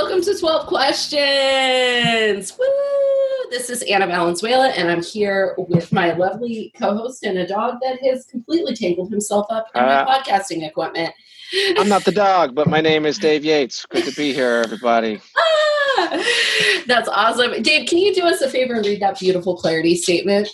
Welcome to 12 Questions. Woo! This is Anna Valenzuela, and I'm here with my lovely co host and a dog that has completely tangled himself up in my Uh, podcasting equipment. I'm not the dog, but my name is Dave Yates. Good to be here, everybody. Ah! That's awesome. Dave, can you do us a favor and read that beautiful clarity statement?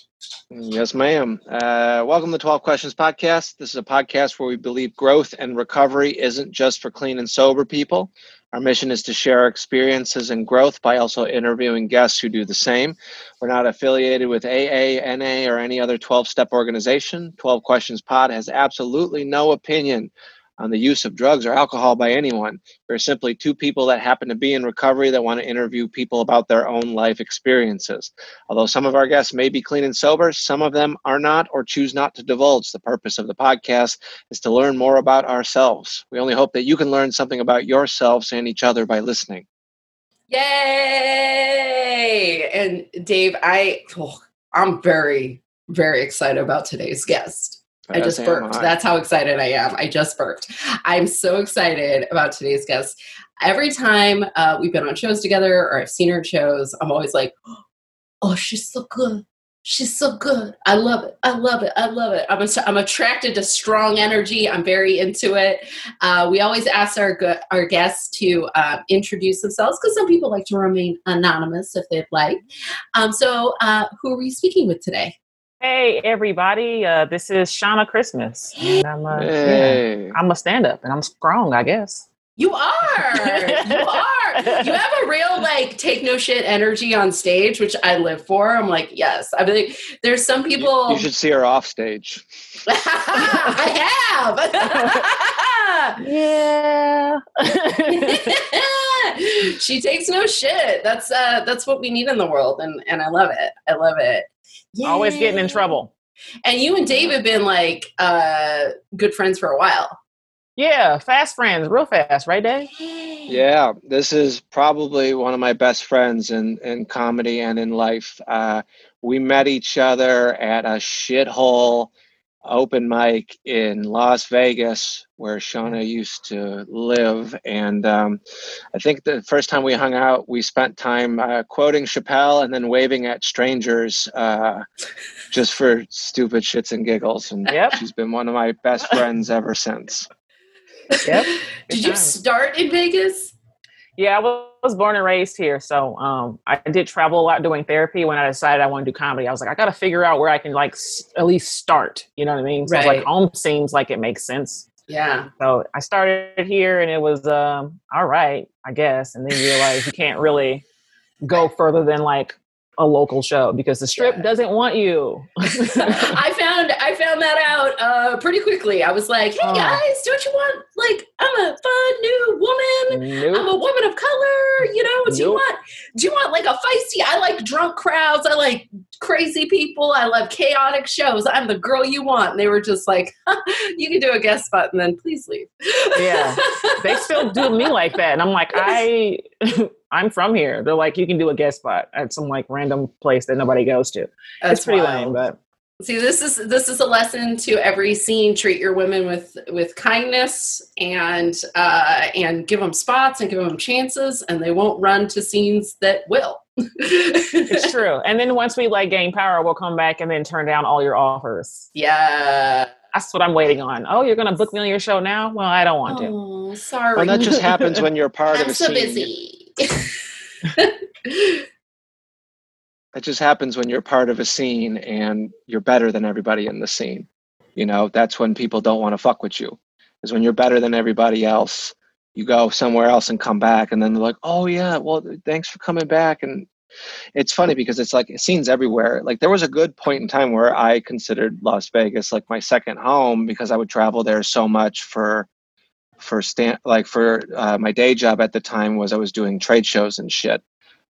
Yes, ma'am. Uh, welcome to 12 Questions Podcast. This is a podcast where we believe growth and recovery isn't just for clean and sober people. Our mission is to share our experiences and growth by also interviewing guests who do the same. We're not affiliated with AA, NA, or any other 12 step organization. 12 Questions Pod has absolutely no opinion on the use of drugs or alcohol by anyone. We're simply two people that happen to be in recovery that want to interview people about their own life experiences. Although some of our guests may be clean and sober, some of them are not or choose not to divulge. The purpose of the podcast is to learn more about ourselves. We only hope that you can learn something about yourselves and each other by listening. Yay! And Dave, I oh, I'm very, very excited about today's guest. I just burped. I. That's how excited I am. I just burped. I'm so excited about today's guest. Every time uh, we've been on shows together or I've seen her shows, I'm always like, oh, she's so good. She's so good. I love it. I love it. I love it. I'm, I'm attracted to strong energy. I'm very into it. Uh, we always ask our gu- our guests to uh, introduce themselves because some people like to remain anonymous if they'd like. Um, so, uh, who are we speaking with today? Hey everybody, uh, this is Shauna Christmas. And I'm a, yeah, I'm a stand-up and I'm strong, I guess. You are. You are. You have a real like take no shit energy on stage, which I live for. I'm like, yes. I mean, there's some people. You, should see her off stage. I have. Yeah. she takes no shit. That's uh that's what we need in the world, and and I love it. I love it. Always getting in trouble. And you and Dave have been like uh good friends for a while. Yeah, fast friends, real fast, right, Dave? Yeah, this is probably one of my best friends in, in comedy and in life. Uh, we met each other at a shithole open mic in Las Vegas, where Shauna used to live. And um, I think the first time we hung out, we spent time uh, quoting Chappelle and then waving at strangers uh, just for stupid shits and giggles. And Yep. she's been one of my best friends ever since. Yep. Did you start in Vegas? Yeah, I was born and raised here, so um, I did travel a lot doing therapy. When I decided I want to do comedy, I was like, I got to figure out where I can like s- at least start. You know what I mean? So Right. like, home seems like it makes sense. Yeah. So I started here, and it was um, all right, I guess. And then you realize you can't really go further than like a local show because the strip Yeah. doesn't want you. I found I found that out uh, pretty quickly. I was like, "Hey Oh. guys, don't you want like I'm a fun new woman. I'm a woman of color. You know, do you want do you want like a feisty? I like drunk crowds. I like crazy people. I love chaotic shows. I'm the girl you want." And they were just like, "You can do a guest spot and then please leave." Yeah. They still do me like that, and I'm like, I, I'm from here. They're like, you can do a guest spot at some like random place that nobody goes to. That's it's pretty wild. lame, but See, this is this is a lesson to every scene. Treat your women with with kindness and uh, and give them spots and give them chances, and they won't run to scenes that will. it's true. And then once we like gain power, we'll come back and then turn down all your offers. yeah. That's what I'm waiting on. Oh, you're gonna book me on your show now? Well, I don't want to. Oh, sorry. Well, that just happens when you're part of I'm a so scene. busy. It just happens when you're part of a scene and you're better than everybody in the scene. You know, that's when people don't want to fuck with you. Is when you're better than everybody else. You go somewhere else and come back, and then they're like, "Oh yeah, well, thanks for coming back." And it's funny because it's like scenes everywhere. Like there was a good point in time where I considered Las Vegas like my second home because I would travel there so much for for stand like for uh, my day job at the time was I was doing trade shows and shit.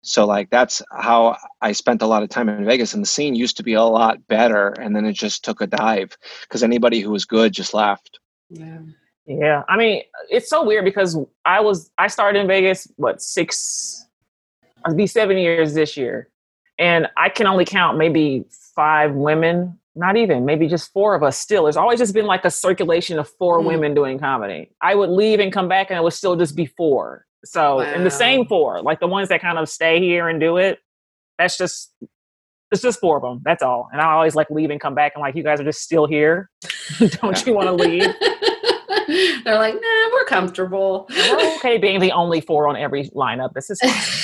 So like that's how I spent a lot of time in Vegas, and the scene used to be a lot better, and then it just took a dive because anybody who was good just left. yeah. Yeah, I mean, it's so weird because I was I started in Vegas what six, I'll be seven years this year, and I can only count maybe five women not even maybe just four of us still there's always just been like a circulation of four Mm. women doing comedy i would leave and come back and it would still just be four So, and the same Wow. four, like the ones that kind of stay here and do it, that's just it's just four of them. That's all. And I always like leave and come back. and like, you guys are just still here. Don't you want to leave? They're like, nah, we're comfortable. We're okay being the only four on every lineup. This is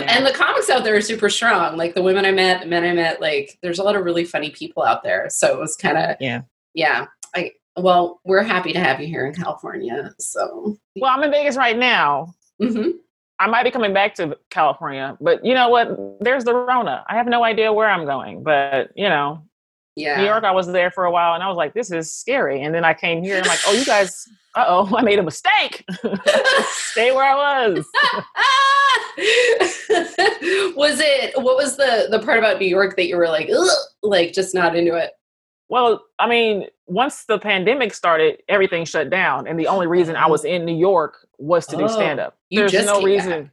fine. And the comics out there are super strong. Like the women I met, the men I met, like there's a lot of really funny people out there. So it was kind of Yeah. yeah. I well, we're happy to have you here in California. So Well, I'm in Vegas right now. Mhm. I might be coming back to California, but you know what? There's the Rona. I have no idea where I'm going, but you know, yeah, New York, I was there for a while and I was like, this is scary. And then I came here and I'm like, oh, you guys, uh oh, I made a mistake. Stay where I was. was it what was the the part about New York that you were like, like just not into it? Well, I mean, once the pandemic started, everything shut down. And the only reason I was in New York was to do Oh, stand up. There's no reason.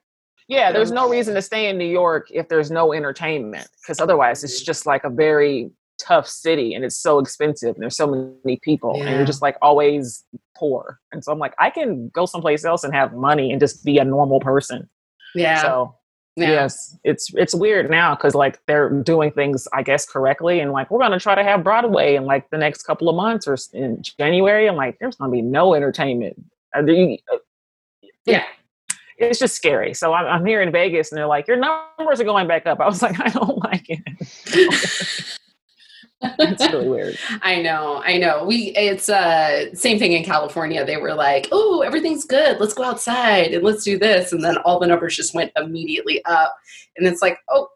Yeah, there's no reason to stay in New York if there's no entertainment. Because otherwise, it's just like a very tough city and it's so expensive and there's so many people and you're just like always poor. And so I'm like, I can go someplace else and have money and just be a normal person. Yeah. So yeah. yes, it's it's weird now because like they're doing things I guess correctly and like we're gonna try to have Broadway in like the next couple of months or in January. I'm like, there's gonna be no entertainment. Uh, uh, Yeah. It's just scary. So I'm, I'm here in Vegas and they're like, your numbers are going back up. I was like, I don't like it. it's really weird. I know, I know. We it's uh same thing in California. They were like, "Oh, everything's good. Let's go outside and let's do this." And then all the numbers just went immediately up. And it's like, "Oh,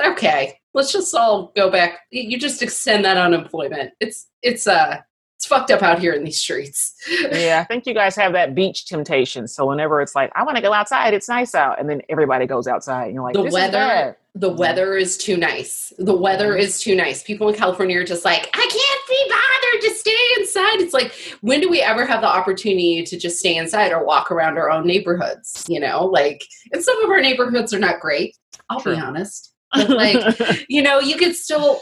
okay. Let's just all go back. You just extend that unemployment. It's it's uh it's fucked up out here in these streets." Yeah, I think you guys have that beach temptation. So whenever it's like, I want to go outside, it's nice out, and then everybody goes outside, and you're like, The weather- the weather is too nice. The weather mm-hmm. is too nice. People in California are just like, I can't be bothered to stay inside. It's like, when do we ever have the opportunity to just stay inside or walk around our own neighborhoods? You know, like, and some of our neighborhoods are not great. I'll True. be honest. But like, you know, you could still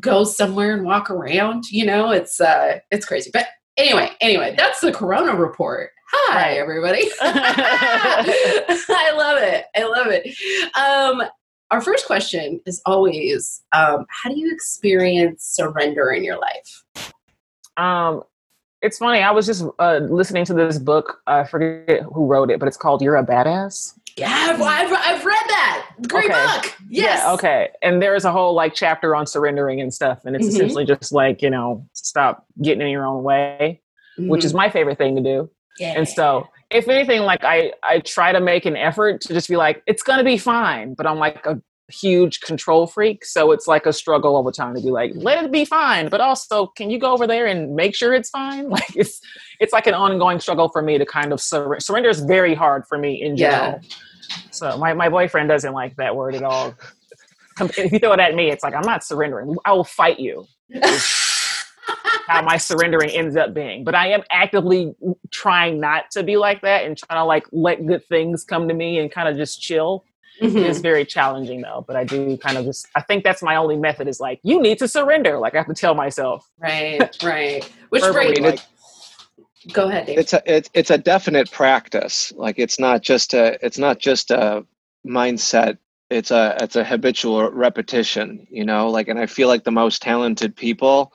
go somewhere and walk around. You know, it's uh, it's crazy. But anyway, anyway, that's the Corona report. Hi, everybody. I love it. I love it. Um, our first question is always um, how do you experience surrender in your life Um, it's funny. I was just uh, listening to this book. I forget who wrote it, but it's called "You're a Badass." yeah i've, I've, I've read great Okay. book yes Yeah. Okay. And there's a whole like chapter on surrendering and stuff, and it's Mhm. essentially just like you know, stop getting in your own way, which is my favorite thing to do. yeah. And so, if anything, like I I try to make an effort to just be like, it's gonna be fine. But I'm like a huge control freak, so it's like a struggle all the time to be like, let it be fine. But also, can you go over there and make sure it's fine? Like it's it's like an ongoing struggle for me to kind of surrender. Surrender is very hard for me in Yeah. general. So my my boyfriend doesn't like that word at all. If you throw it at me, it's like I'm not surrendering. I will fight you how my surrendering ends up being. But I am actively trying not to be like that and trying to like let good things come to me and kind of just chill. Mhm. It's very challenging though. But I do kind of just I think that's my only method is like, you need to surrender. Like I have to tell myself. right right which verbally, brings like, go ahead Dave. it's a it's, it's a definite practice like it's not just a it's not just a mindset it's a it's a habitual repetition you know like and i feel like the most talented people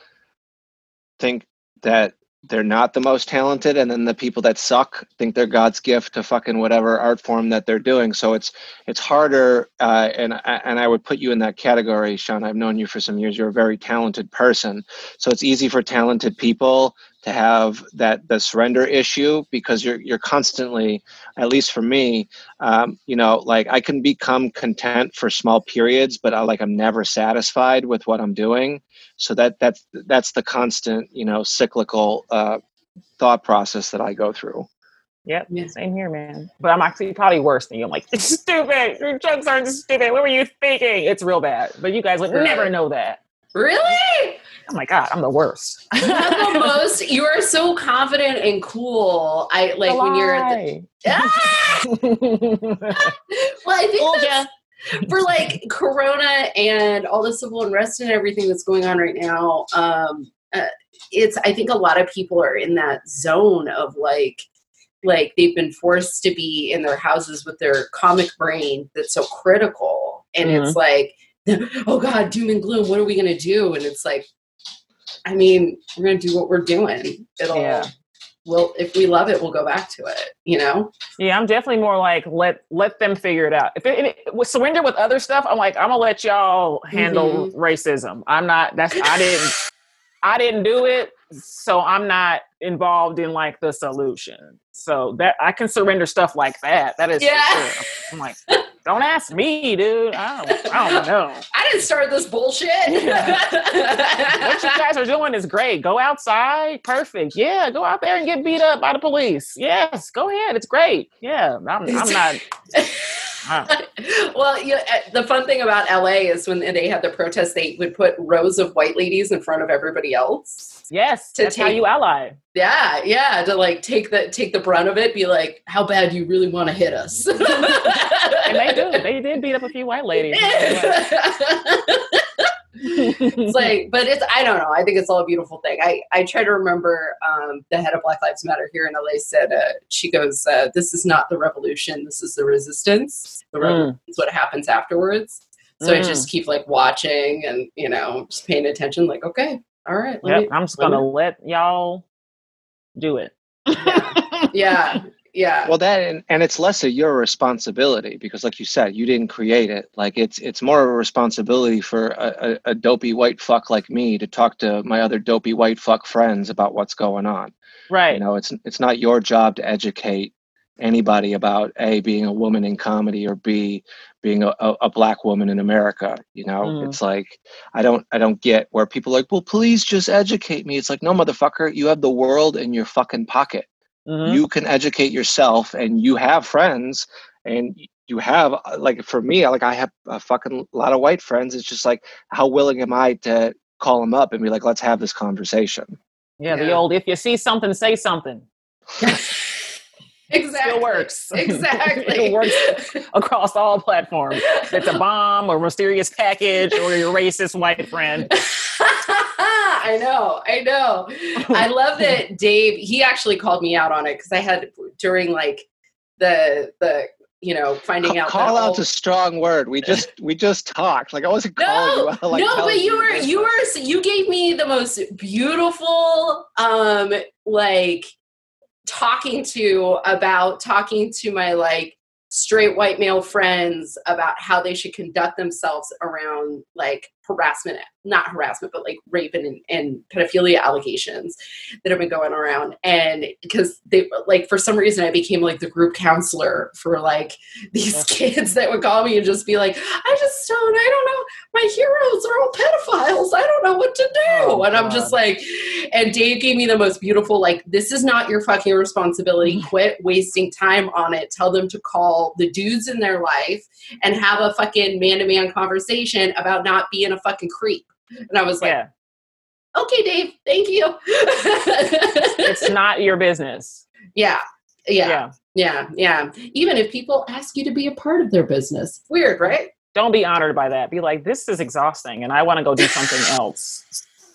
think that they're not the most talented and then the people that suck think they're god's gift to fucking whatever art form that they're doing. So it's it's harder uh, and and i would put you in that category sean. I've known you for some years. You're a very talented person. So it's easy for talented people to have that the surrender issue because you're you're constantly at least for me um, you know like i can become content for small periods but I, like i'm never satisfied with what i'm doing so that that's that's the constant you know cyclical uh, thought process that i go through Yep. Yeah. Same here, man. But I'm actually probably worse than you. I'm like, it's stupid. Your jokes aren't stupid. What were you thinking? It's real bad. But you guys would Right. never know that. really Oh my God, I'm the worst. you the most you are so confident and cool i like when you're at the, Ah! well i think Told that's, for like corona and all the civil unrest and everything that's going on right now um uh, it's i think a lot of people are in that zone of like like they've been forced to be in their houses with their comic brain that's so critical and Mhm. it's like oh god doom and gloom what are we going to do and it's like i mean we're going to do what we're doing it'll Yeah. We'll if we love it we'll go back to it you know Yeah, I'm definitely more like let let them figure it out. If it, if it surrender with other stuff, I'm like I'm gonna let y'all handle mm-hmm. racism. I'm not. That's I didn't. I didn't do it, so I'm not involved in like the solution. So that I can surrender stuff like that. That is Yeah. sure. I'm like, don't ask me, dude. I don't. I don't know. i didn't start this bullshit what you guys are doing is great. Go outside. Perfect. Yeah, go out there and get beat up by the police. Yes, go ahead. It's great. Yeah, I'm, I'm not. Well, you uh, the fun thing about LA is when they had the protest, they would put rows of white ladies in front of everybody else. Yes, To that's how take- you ally. Yeah, yeah, to like take the take the brunt of it. Be like, how bad do you really want to hit us? And they do. They did beat up a few white ladies. it's like, but it's I don't know. I think it's all a beautiful thing. I I try to remember um, the head of Black Lives Matter here in LA said uh, she goes, uh, "This is not the revolution. This is the resistance. The revolution is what happens afterwards." So I Mm. just keep like watching and you know just paying attention. Like, okay, all right, let Yep, me- I'm just gonna let y'all do it. yeah, yeah, Well, that and, and it's less of your responsibility because, like you said, you didn't create it. Like it's it's more of a responsibility for a, a, a dopey white fuck like me to talk to my other dopey white fuck friends about what's going on. right. You know, it's it's not your job to educate anybody about a being a woman in comedy or b being a, a, a black woman in America. You know, Mm. it's like I don't I don't get where people are like, well, please just educate me. It's like, no, motherfucker, you have the world in your fucking pocket Mhm. you can educate yourself and you have friends and you have uh, like for me like i have a fucking lot of white friends it's just like how willing am i to call them up and be like let's have this conversation yeah, the old if you see something, say something. exactly. Still works. Exactly. it works across all platforms. It's a bomb or mysterious package or your racist white friend. I know, I know. I love that Dave. He actually called me out on it because I had during like the the you know finding Ca- out call out's all- a strong word we just we just talked like i wasn't calling you no, out like no, but you were you were you gave me the most beautiful um like talking to about talking to my like straight white male friends about how they should conduct themselves around like harassment not harassment but like rape and, and pedophilia allegations that have been going around. And because they like for some reason i became like the group counselor for like these kids that would call me and just be like i just don't i don't know my heroes are all pedophiles. I don't know what to do. Oh, and i'm just like and dave gave me the most beautiful like this is not your fucking responsibility. Mm-hmm. Quit wasting time on it. Tell them to call the dudes in their life and have a fucking man-to-man conversation about not being a fucking creep. And i was like Yeah, okay dave thank you. It's not your business. yeah. Yeah. Yeah. yeah. Yeah. Even if people ask you to be a part of their business. Weird right Don't be honored by that. Be like, this is exhausting, and I want to go do something else.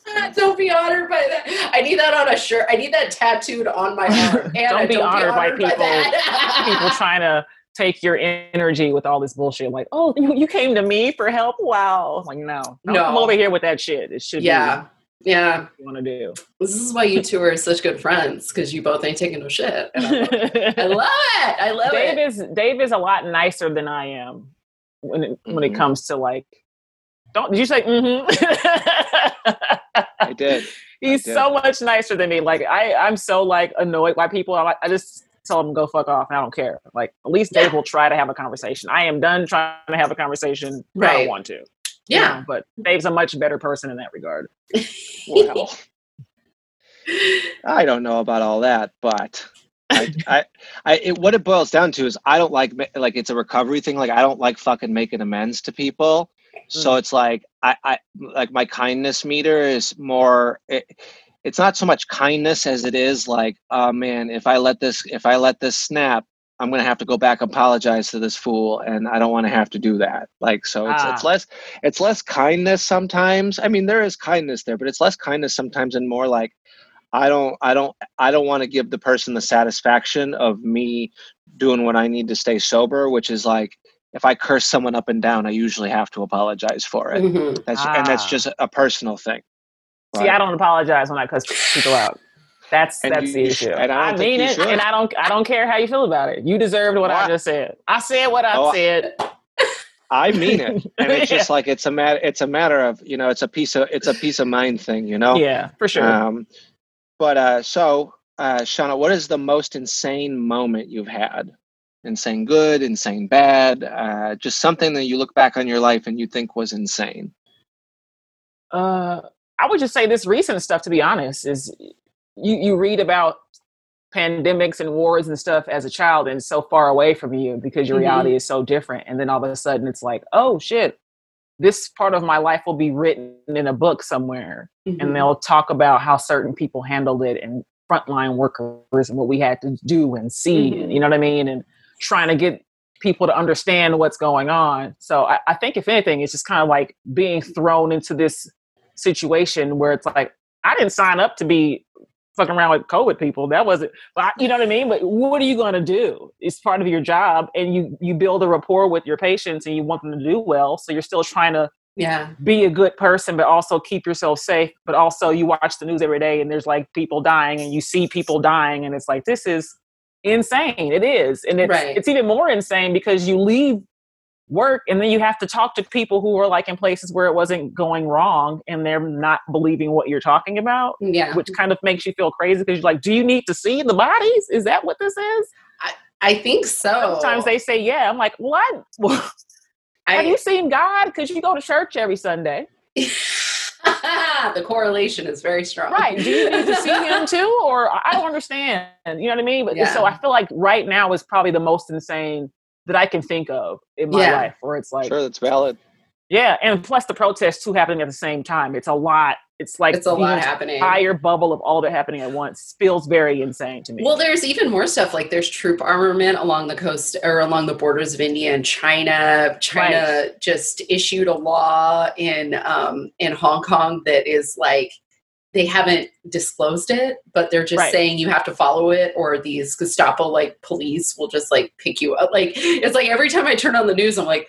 Don't be honored by that. I need that on a shirt. I need that tattooed on my arm. Anna, Don't be honored by people- that. People trying to take your energy with all this bullshit. Like, oh, you, you came to me for help? Wow. Like, no, don't No. come over here with that shit. It should yeah, yeah. be what you want to do. This is why you two are such good friends because you both ain't taking no shit. I love it. I love it. I love Dave it. is Dave is a lot nicer than I am when it, when it comes to like. Don't did you say mm-hmm? i did He's did. so much nicer than me. Like I, I'm so like annoyed by people. I, I just tell them go fuck off. And I don't care. Like at least Dave Yeah. will try to have a conversation. I am done trying to have a conversation. I don't want to. you Yeah. know, but Dave's a much better person in that regard. i don't know about all that but I, I, I it, what it boils down to is I don't like like it's a recovery thing. Like I don't like fucking making amends to people. So it's like I, I like my kindness meter is more. It, it's not so much kindness as it is like, oh man, if I let this if I let this snap, I'm gonna have to go back apologize to this fool, and I don't want to have to do that. Like so, it's it's Ah. less it's less kindness sometimes. I mean, there is kindness there, but it's less kindness sometimes, and more like I don't I don't I don't want to give the person the satisfaction of me doing what I need to stay sober, which is like if I curse someone up and down, I usually have to apologize for it. Mhm. That's and that's Ah. just a personal thing. See, I don't apologize when I cuss people out. That's And that's you- the issue. and I I, mean it, should. and I don't. I don't care how you feel about it. You deserved what Why? I just said. I said what I Oh, said. I mean it, and it's Yeah. just like it's a matter. It's a matter of you know, it's a peace of it's a peace of mind thing, you know. Yeah, for sure. Um, but uh, so, uh, Shauna, what is the most insane moment you've had? Insane good, insane bad, uh, just something that you look back on your life and you think was insane. Uh, I would just say this recent stuff. To be honest, is you you read about pandemics and wars and stuff as a child, and so far away from you because your Mhm. reality is so different. And then all of a sudden, it's like, oh shit, this part of my life will be written in a book somewhere. Mhm. and they'll talk about how certain people handled it and frontline workers and what we had to do and see Mhm. you know what i mean and trying to get people to understand what's going on so I, I think if anything it's just kind of like being thrown into this situation where it's like i didn't sign up to be fucking around with covid people that wasn't but you know what i mean but what are you going to do it's part of your job and you you build a rapport with your patients and you want them to do well so you're still trying to yeah. be a good person, but also keep yourself safe. But also, you watch the news every day, and there's like people dying, and you see people dying, and it's like this is insane. It is, and it's Right. it's even more insane because you leave work, and then you have to talk to people who are like in places where it wasn't going wrong, and they're not believing what you're talking about, Yeah. which kind of makes you feel crazy because you're like, do you need to see the bodies? Is that what this is? I think so. Sometimes they say, yeah. I'm like, what? I, Have you seen God? Because you go to church every Sunday. the correlation is very strong. Right. Do you need to see him too? Or I don't understand. You know what I mean? But Yeah. so I feel like right now is probably the most insane that I can think of in my Yeah. life where it's like sure, that's valid. Yeah, and plus the protests too happening at the same time. It's a lot. It's like It's a the lot happening. entire bubble of all that happening at once feels very insane to me. Well, there's even more stuff. Like there's troop armament along the coast or along the borders of India and China. China just issued a law in um, in Hong Kong that is like they haven't disclosed it, but they're just Right. saying you have to follow it, or these Gestapo like police will just like pick you up. Like it's like every time I turn on the news, I'm like,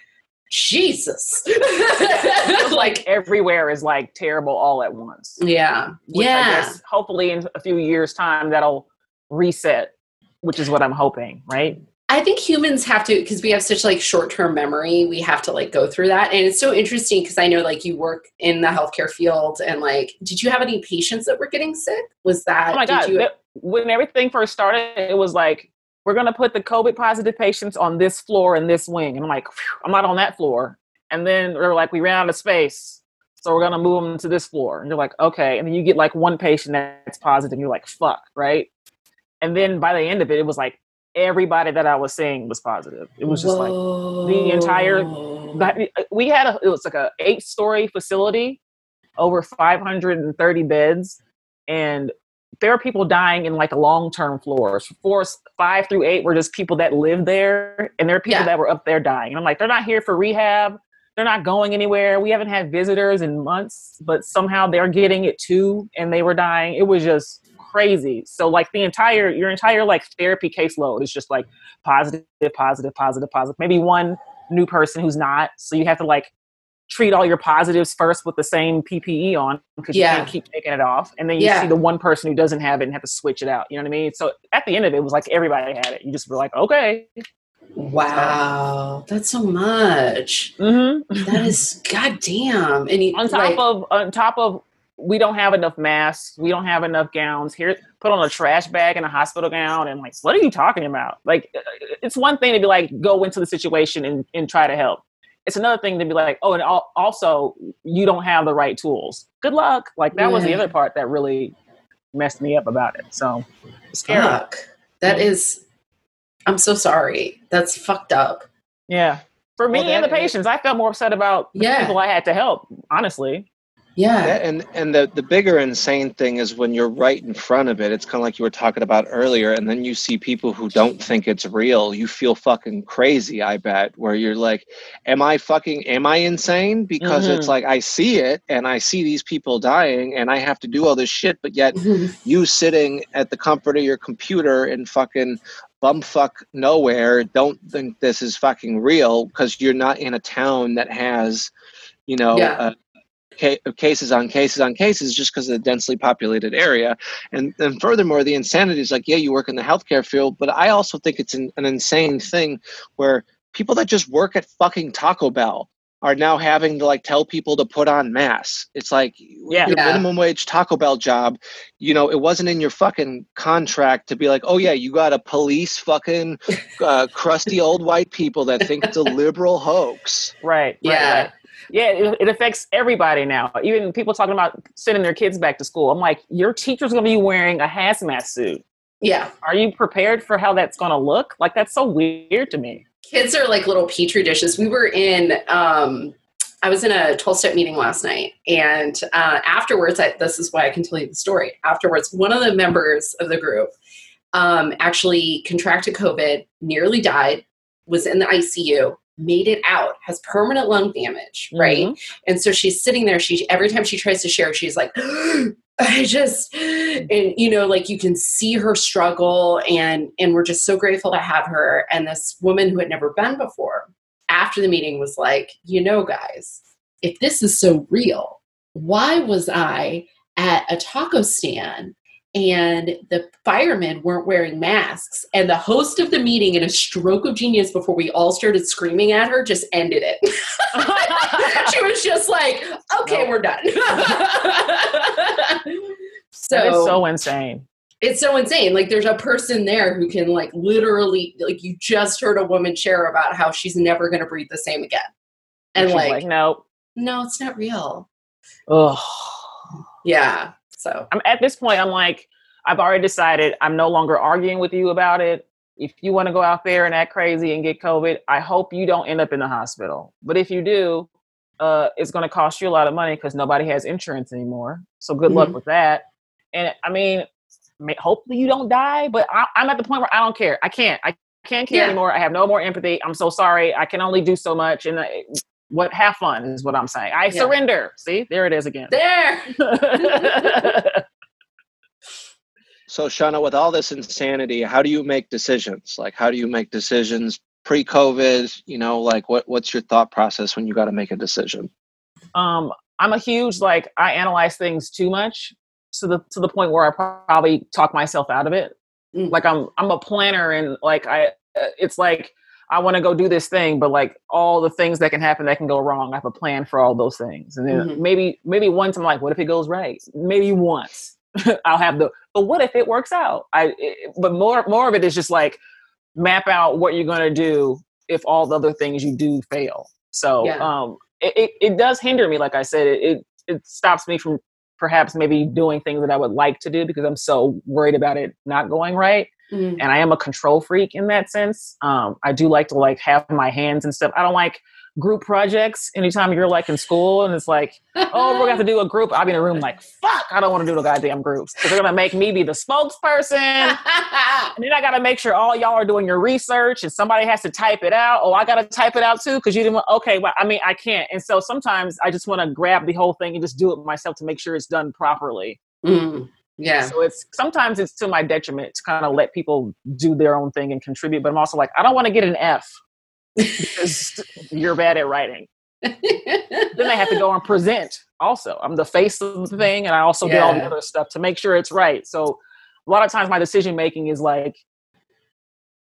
Jesus, like everywhere is like terrible all at once. yeah, Which yeah. hopefully in a few years' time that'll reset, which is what I'm hoping, right? I think humans have to because we have such like short-term memory. We have to like go through that, and it's so interesting because I know like you work in the healthcare field, and like, did you have any patients that were getting sick? Was that? Oh my did god! you- when everything first started, it was like we're gonna put the COVID positive patients on this floor and this wing, and I'm like, I'm not on that floor. And then they're like, we ran out of space, so we're gonna move them to this floor. And you're like, okay. And then you get like one patient that's positive, and you're like, fuck, right? And then by the end of it, it was like everybody that I was seeing was positive. It was just like the entire- eh, eh, we had a it was like a eight story facility over 530 beds and there are people dying in like a long term floors. Four five through eight were just people that lived there and there are people Yeah. that were up there dying. And i'm like they're not here for rehab. They're not going anywhere. We haven't had visitors in months but somehow they're getting it too and they were dying. It was just crazy so like the entire your entire like therapy caseload is just like positive positive positive positive maybe one new person who's not. So you have to like treat all your positives first with the same PPE on because Yeah. you can't keep taking it off. And then you Yeah. see the one person who doesn't have it and have to switch it out. You know what I mean? So at the end of it, it was like everybody had it. You just were like, okay. Wow, that's so much. Mm-hmm. That is goddamn. And you, on top like, of on top of we don't have enough masks we don't have enough gowns here put on a trash bag and a hospital gown and like what are you talking about like uh, it's one thing to be like go into the situation and, and try to help it's another thing to be like oh and also you don't have the right tools good luck like that was the other part that really messed me up about it so scary fuck. That is. I'm so sorry. That's fucked up. yeah for me Well, and the that- patients i felt more upset about the Yeah. people i had to help honestly Yeah. Yeah, and and the the bigger insane thing is when you're right in front of it. It's kind of like you were talking about earlier, and then you see people who don't think it's real. You feel fucking crazy. I bet where you're like, "Am I fucking? Am I insane?" Because it's Mhm. like I see it, and I see these people dying, and I have to do all this shit, but yet you sitting at the comfort of your computer in fucking bumfuck nowhere don't think this is fucking real because you're not in a town that has, you know, Yeah. Ca- cases on cases on cases just because of the densely populated area. And and furthermore, the insanity is like, yeah, you work in the healthcare field, but I also think it's an, an insane thing where people that just work at fucking Taco Bell are now having to like tell people to put on masks. It's like Yeah. your Yeah. minimum wage Taco Bell job, you know, it wasn't in your fucking contract to be like, oh yeah, you got a police fucking uh, crusty old white people that think it's a liberal hoax. Right. Yeah. Right, right. Yeah, it, it affects everybody now. Even people talking about sending their kids back to school. I'm like, your teacher's going to be wearing a hazmat suit. Yeah. Are you prepared for how that's going to look? Like, that's so weird to me. Kids are like little petri dishes. We were in, um, I was in a 12 step meeting last night. And uh, afterwards, I, this is why I can tell you the story. Afterwards, one of the members of the group um, actually contracted COVID, nearly died, was in the ICU, made it out, has permanent lung damage, right? Mhm. And so she's sitting there. She every time she tries to share, she's like, I just and you know, like you can see her struggle and and we're just so grateful to have her. And this woman who had never been before, after the meeting was like, you know, guys, if this is so real, why was I at a taco stand and the firemen weren't wearing masks and the host of the meeting in a stroke of genius before we all started screaming at her just ended it she was just like okay No. we're done so, That is so insane. it's so insane like there's a person there who can like literally like you just heard a woman share about how she's never going to breathe the same again and She's like, no. no it's not real Oh. yeah so I'm at this point. I'm like, I've already decided. I'm no longer arguing with you about it. If you want to go out there and act crazy and get COVID, I hope you don't end up in the hospital. But if you do, uh, it's going to cost you a lot of money because nobody has insurance anymore. So good luck Mhm. with that. And I mean, may- hopefully you don't die. But I, I'm at the point where I don't care. I can't. I can't care Yeah. anymore. I have no more empathy. I'm so sorry. I can only do so much. And I, what have fun is what I'm saying. I Yeah. surrender. See, there it is again. there So Shauna, with all this insanity, how do you make decisions? Like how do you make decisions pre-COVID? You know, like what what's your thought process when you got to make a decision? um i'm a huge like i analyze things too much to the to the point where i probably talk myself out of it Mm. like i'm i'm a planner and like i uh, it's like i want to go do this thing but like all the things that can happen that can go wrong i have a plan for all those things. And then Mhm. maybe maybe once i'm like what if it goes right? Maybe once i'll have the but what if it works out? I it, but more more of it is just like map out what you're going to do if all the other things you do fail. So Yeah. um it, it, it does hinder me like i said it, it it stops me from perhaps maybe doing things that i would like to do because i'm so worried about it not going right Mm. and i am a control freak in that sense um i do like to like have my hands and stuff i don't like group projects anytime you're like in school and it's like oh we're gonna have to do a group i'll be in a room like fuck i don't want to do the goddamn groups they're gonna make me be the spokesperson and then I gotta make sure all y'all are doing your research, and somebody has to type it out. Oh, I gotta type it out too because you didn't. Want, okay, well, I mean, I can't. And so sometimes I just want to grab the whole thing and just do it myself to make sure it's done properly. Mm. Yeah So it's sometimes it's to my detriment to kind of let people do their own thing and contribute. But I'm also like, I don't want to get an F because you're bad at writing. Then I have to go and present. Also, I'm the face of the thing, and I also do all the other stuff to make sure it's right. So a lot of times my decision making is like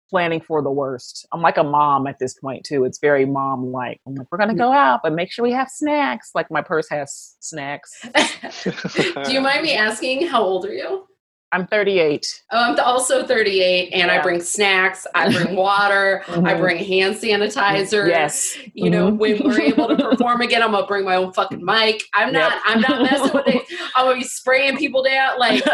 planning for the worst. I'm like a mom at this point too. It's very mom like. I'm like, we're gonna go out, but make sure we have snacks. Like my purse has snacks. do you mind me asking how old are you I'm 38. Oh, I'm also 38, and I bring snacks. I bring water. I Mhm. bring hand sanitizer. Yes. You know, Mhm. when we're able to perform again, I'm gonna bring my own fucking mic. I'm not. Yep. I'm not messing with it. I'm gonna be spraying people down. Like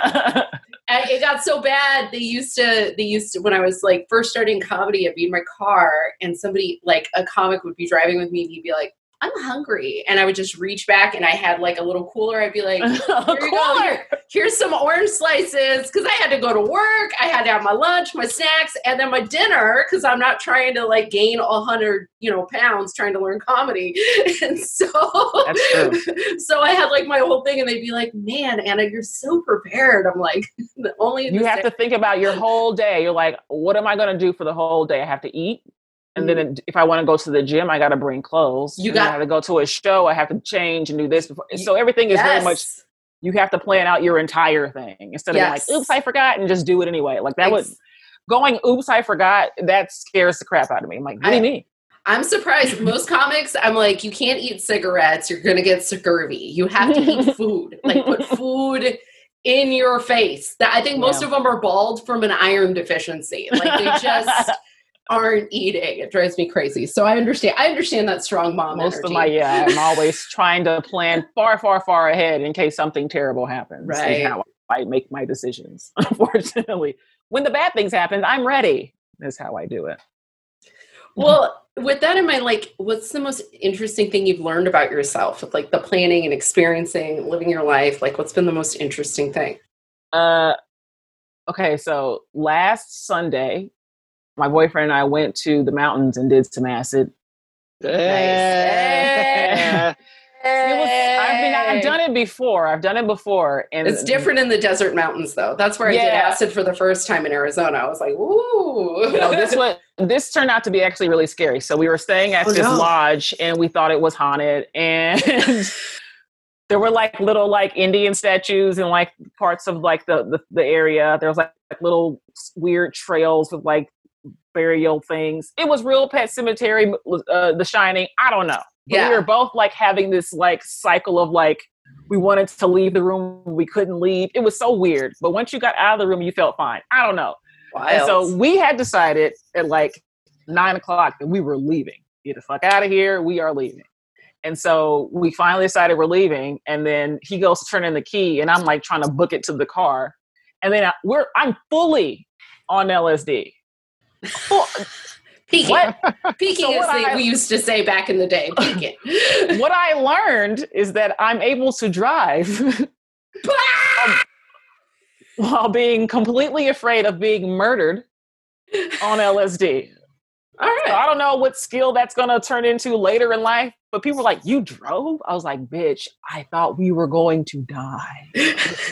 It got so bad. They used to. They used to when I was like first starting comedy. I'd be in my car, and somebody like a comic would be driving with me, and he'd be like, I'm hungry. And I would just reach back and I had like a little cooler. I'd be like, Here you go. Here- here's some orange slices because I had to go to work. I had to have my lunch, my snacks, and then my dinner because I'm not trying to like gain a hundred, you know, pounds trying to learn comedy. And so, so I had like my whole thing, and they'd be like, "Man, Anna, you're so prepared." I'm like, the only You have to think about your whole day. You're like, what am I going to do for the whole day? I have to eat. And then if I want to go to the gym, I got to bring clothes. You got to go to a show. I have to change and do this. Before. So everything is very much, you have to plan out your entire thing instead of Yes. like, oops, I forgot and just do it anyway. Like that would, Ex- going, oops, I forgot, that scares the crap out of me. I'm like, what do you mean? I'm surprised. Most comics, I'm like, you can't eat cigarettes. You're gonna get scurvy. You have to eat food. Like put food in your face. That I think most Yeah. of them are bald from an iron deficiency. Like they just aren't eating. It drives me crazy. So I understand. I understand that strong mom Most energy. of my, yeah, I'm always trying to plan far, far, far ahead in case something terrible happens. is Right. how I make my decisions, unfortunately. When the bad things happen, I'm ready, is how I do it. Well, with that in mind, like, what's the most interesting thing you've learned about yourself with like the planning and experiencing, living your life? Like, what's been the most interesting thing? Uh, okay, so last Sunday, my boyfriend and I went to the mountains and did some acid. Eh. It was, I mean, I've done it before. I've done it before, and It's different in the desert mountains, though. That's where I did acid for the first time in Arizona. I was like, "Ooh!" No, this was this turned out to be actually really scary. So we were staying at Oh, this no. lodge, and we thought it was haunted, and there were like little like Indian statues in like parts of like the the, the area. There was like, like little weird trails with like burial things. It was real pet cemetery, uh, The Shining. I don't know. But Yeah. we were both like having this like cycle of like we wanted to leave the room, we couldn't leave. It was so weird. But once you got out of the room, you felt fine. I don't know. And so we had decided at like nine o'clock that we were leaving. Get the fuck out of here. We are leaving. And so we finally decided we're leaving. And then he goes to turn in the key, and I'm like trying to book it to the car. And then I, we're I'm fully on LSD. Full, peaking, what peaking So is what the, I- we used to say back in the day. Peaking. what I learned is that I'm able to drive while being completely afraid of being murdered on LSD. All So. I don't know what skill that's gonna turn into later in life, but people were like, "You drove?" I was like, "Bitch, I thought we were going to die."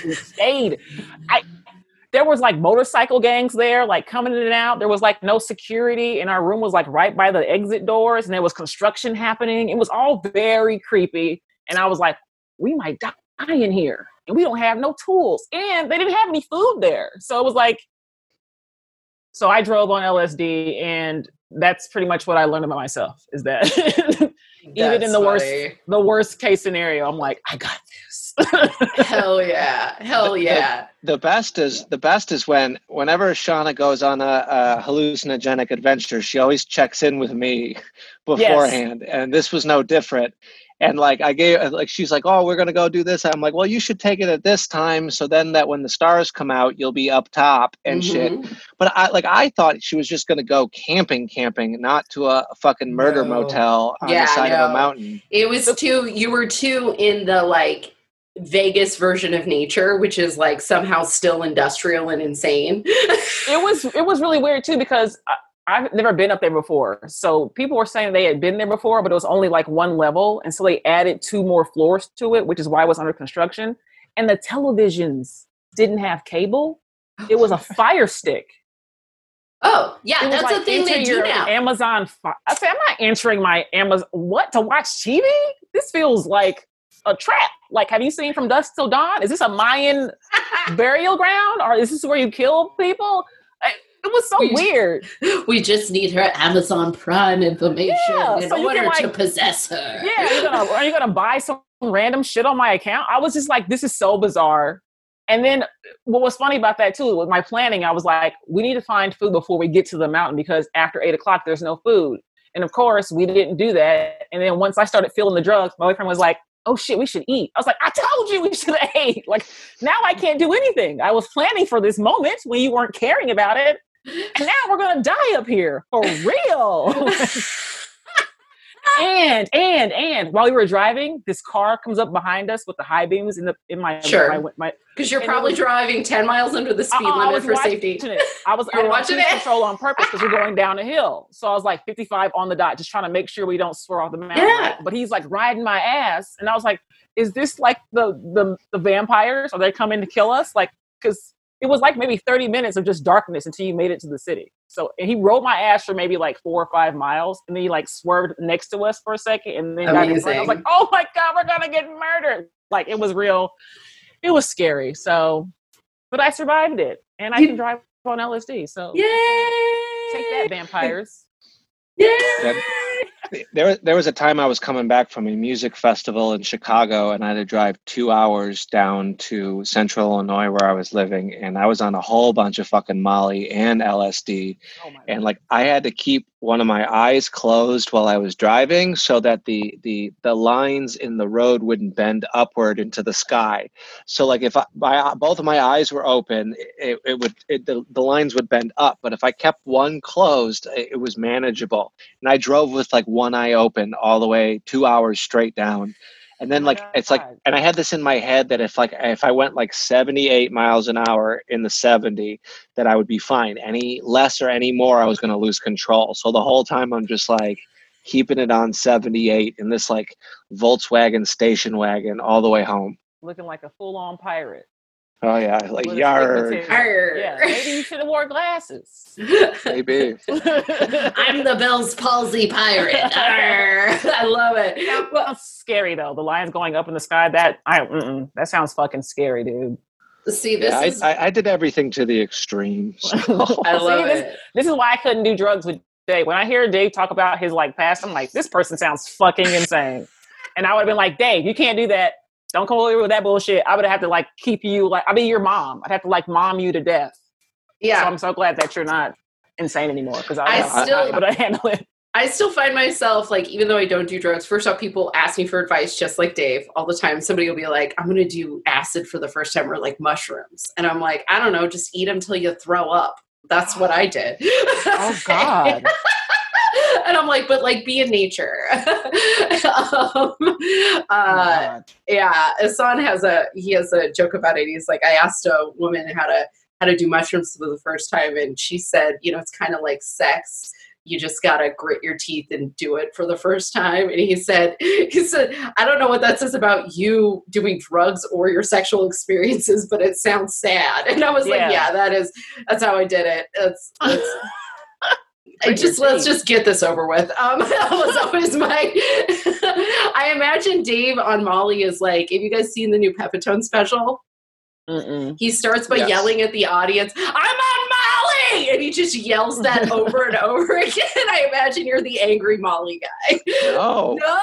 We stayed. I there was like motorcycle gangs there, like coming in and out. There was like no security, and our room was like right by the exit doors, and there was construction happening. It was all very creepy, and I was like, "We might die in here, and we don't have no tools, and they didn't have any food there." So it was like, so I drove on LSD, and that's pretty much what I learned about myself. Is that even in the worst the worst case scenario, I'm like, I got this. Hell yeah. Hell yeah. the best is the best is when whenever Shauna goes on a, a hallucinogenic adventure, she always checks in with me beforehand, and this was no different. And like I gave, like she's like, "Oh, we're gonna go do this." I'm like, "Well, you should take it at this time, so then that when the stars come out, you'll be up top and shit." Mhm. But I like I thought she was just gonna go camping, camping, not to a, fucking murder No. motel on Yeah, the side of a mountain. It was too, you were too in the like Vegas version of nature, which is like somehow still industrial and insane. it was it was really weird too because I, I've never been up there before. So people were saying they had been there before, but it was only like one level, and so they added two more floors to it, which is why it was under construction. And the televisions didn't have cable; it was a Fire Stick. Oh, yeah, that's like a thing they do now. Amazon. Fi- I say I'm not answering my Amazon. What to watch TV? This feels like a trap. Like, have you seen From Dusk Till Dawn? Is this a Mayan burial ground, or is this where you kill people? I- It was so We- weird. we just need her Amazon Prime information Yeah, in so order can, to possess her. Yeah, are you gonna are you gonna buy some random shit on my account? I was just like, this is so bizarre. And then what was funny about that too, with my planning, I was like, we need to find food before we get to the mountain because after eight o'clock there's no food. And of course we didn't do that. And then once I started feeling the drugs, my boyfriend was like, Oh shit, we should eat. I was like, I told you we should have ate. Like now I can't do anything. I was planning for this moment when you weren't caring about it. And now we're gonna die up here for real. and and and while we were driving, this car comes up behind us with the high beams in the in my Sure. my, my Because you're probably was- driving 10 miles under the speed I limit was for safety. It. I was I watching it? control on purpose because we're going down a hill. So I was like 55 on the dot, just trying to make sure we don't swear off the mountain. Yeah. But he's like riding my ass, and I was like, "Is this like the the the vampires? Are they coming to kill us?" Like, because it was like maybe 30 minutes of just darkness until you made it to the city. So and he rode my ass for maybe like four or five miles, and then he like swerved next to us for a second, and then got. I was like, "Oh my god, we're gonna get murdered!" Like it was real. It was scary. So, but I survived it, and I You- can drive on LSD. So Yay! take that, vampires. Yay! There, was- there was a time I was coming back from a music festival in Chicago, and I had to drive two hours down to Central Illinois where I was living, and I was on a whole bunch of fucking Molly and LSD, Oh and like I had to keep one of my eyes closed while I was driving so that the the the lines in the road wouldn't bend upward into the sky. So like if I, my both of my eyes were open, it, it would it, the, the lines would bend up. But if I kept one closed, it, it was manageable. And I drove with like one eye open all the way two hours straight down. And then like it's like and I had this in my head that if like if I went like 78 miles an hour in the 70 that I would be fine. Any less or any more I was going to lose control. So the whole time I'm just like keeping it on 78 in this like Volkswagen station wagon all the way home. looking like a full-on pirate. Oh yeah, like with a yar stigmatized- Yeah, maybe you should have wore glasses. maybe. I'm the Bell's palsy pirate. Arr. I love it. Well, scary though. The lions going up in the sky. That I mm-mm, that sounds fucking scary, dude. see, this Yeah, I, is. I, I did everything to the extreme. so- I love See, this- it. This is why I couldn't do drugs with Dave. When I hear Dave talk about his like past, I'm like, this person sounds fucking insane. And I would have been like, Dave, you can't do that. Don't come over with that bullshit. I would have to like keep you like I'd be your mom. I'd have to like mom you to death. Yeah. So. I'm so glad that you're not insane anymore because I, I I still- able to handle it. I still find myself like, even though I don't do drugs, first off, people ask me for advice just like Dave all the time. Somebody will be like, I'm going to do acid for the first time or like mushrooms. And I'm like, I don't know, just eat them till you throw up. That's what I did. Oh God. and I'm like, but like be in nature. um, uh, yeah, Asan has a he has a joke about it. He's like, I asked a woman how to how to do mushrooms for the first time, and she said, you know, it's kind of like sex. You just gotta grit your teeth and do it for the first time. And he said, he said, I don't know what that says about you doing drugs or your sexual experiences, but it sounds sad. And I was Yeah. like, yeah, that is that's how I did it. It's, it's I Grit your just let's just get this over with. Um, that was always my. I imagine Dave on Molly is like. Have you guys seen the new Pepitone special? Mm-mm. He starts by Yes. yelling at the audience, "I'm on Molly!" and he just yells that over and over again. I imagine you're the angry Molly guy. no, No.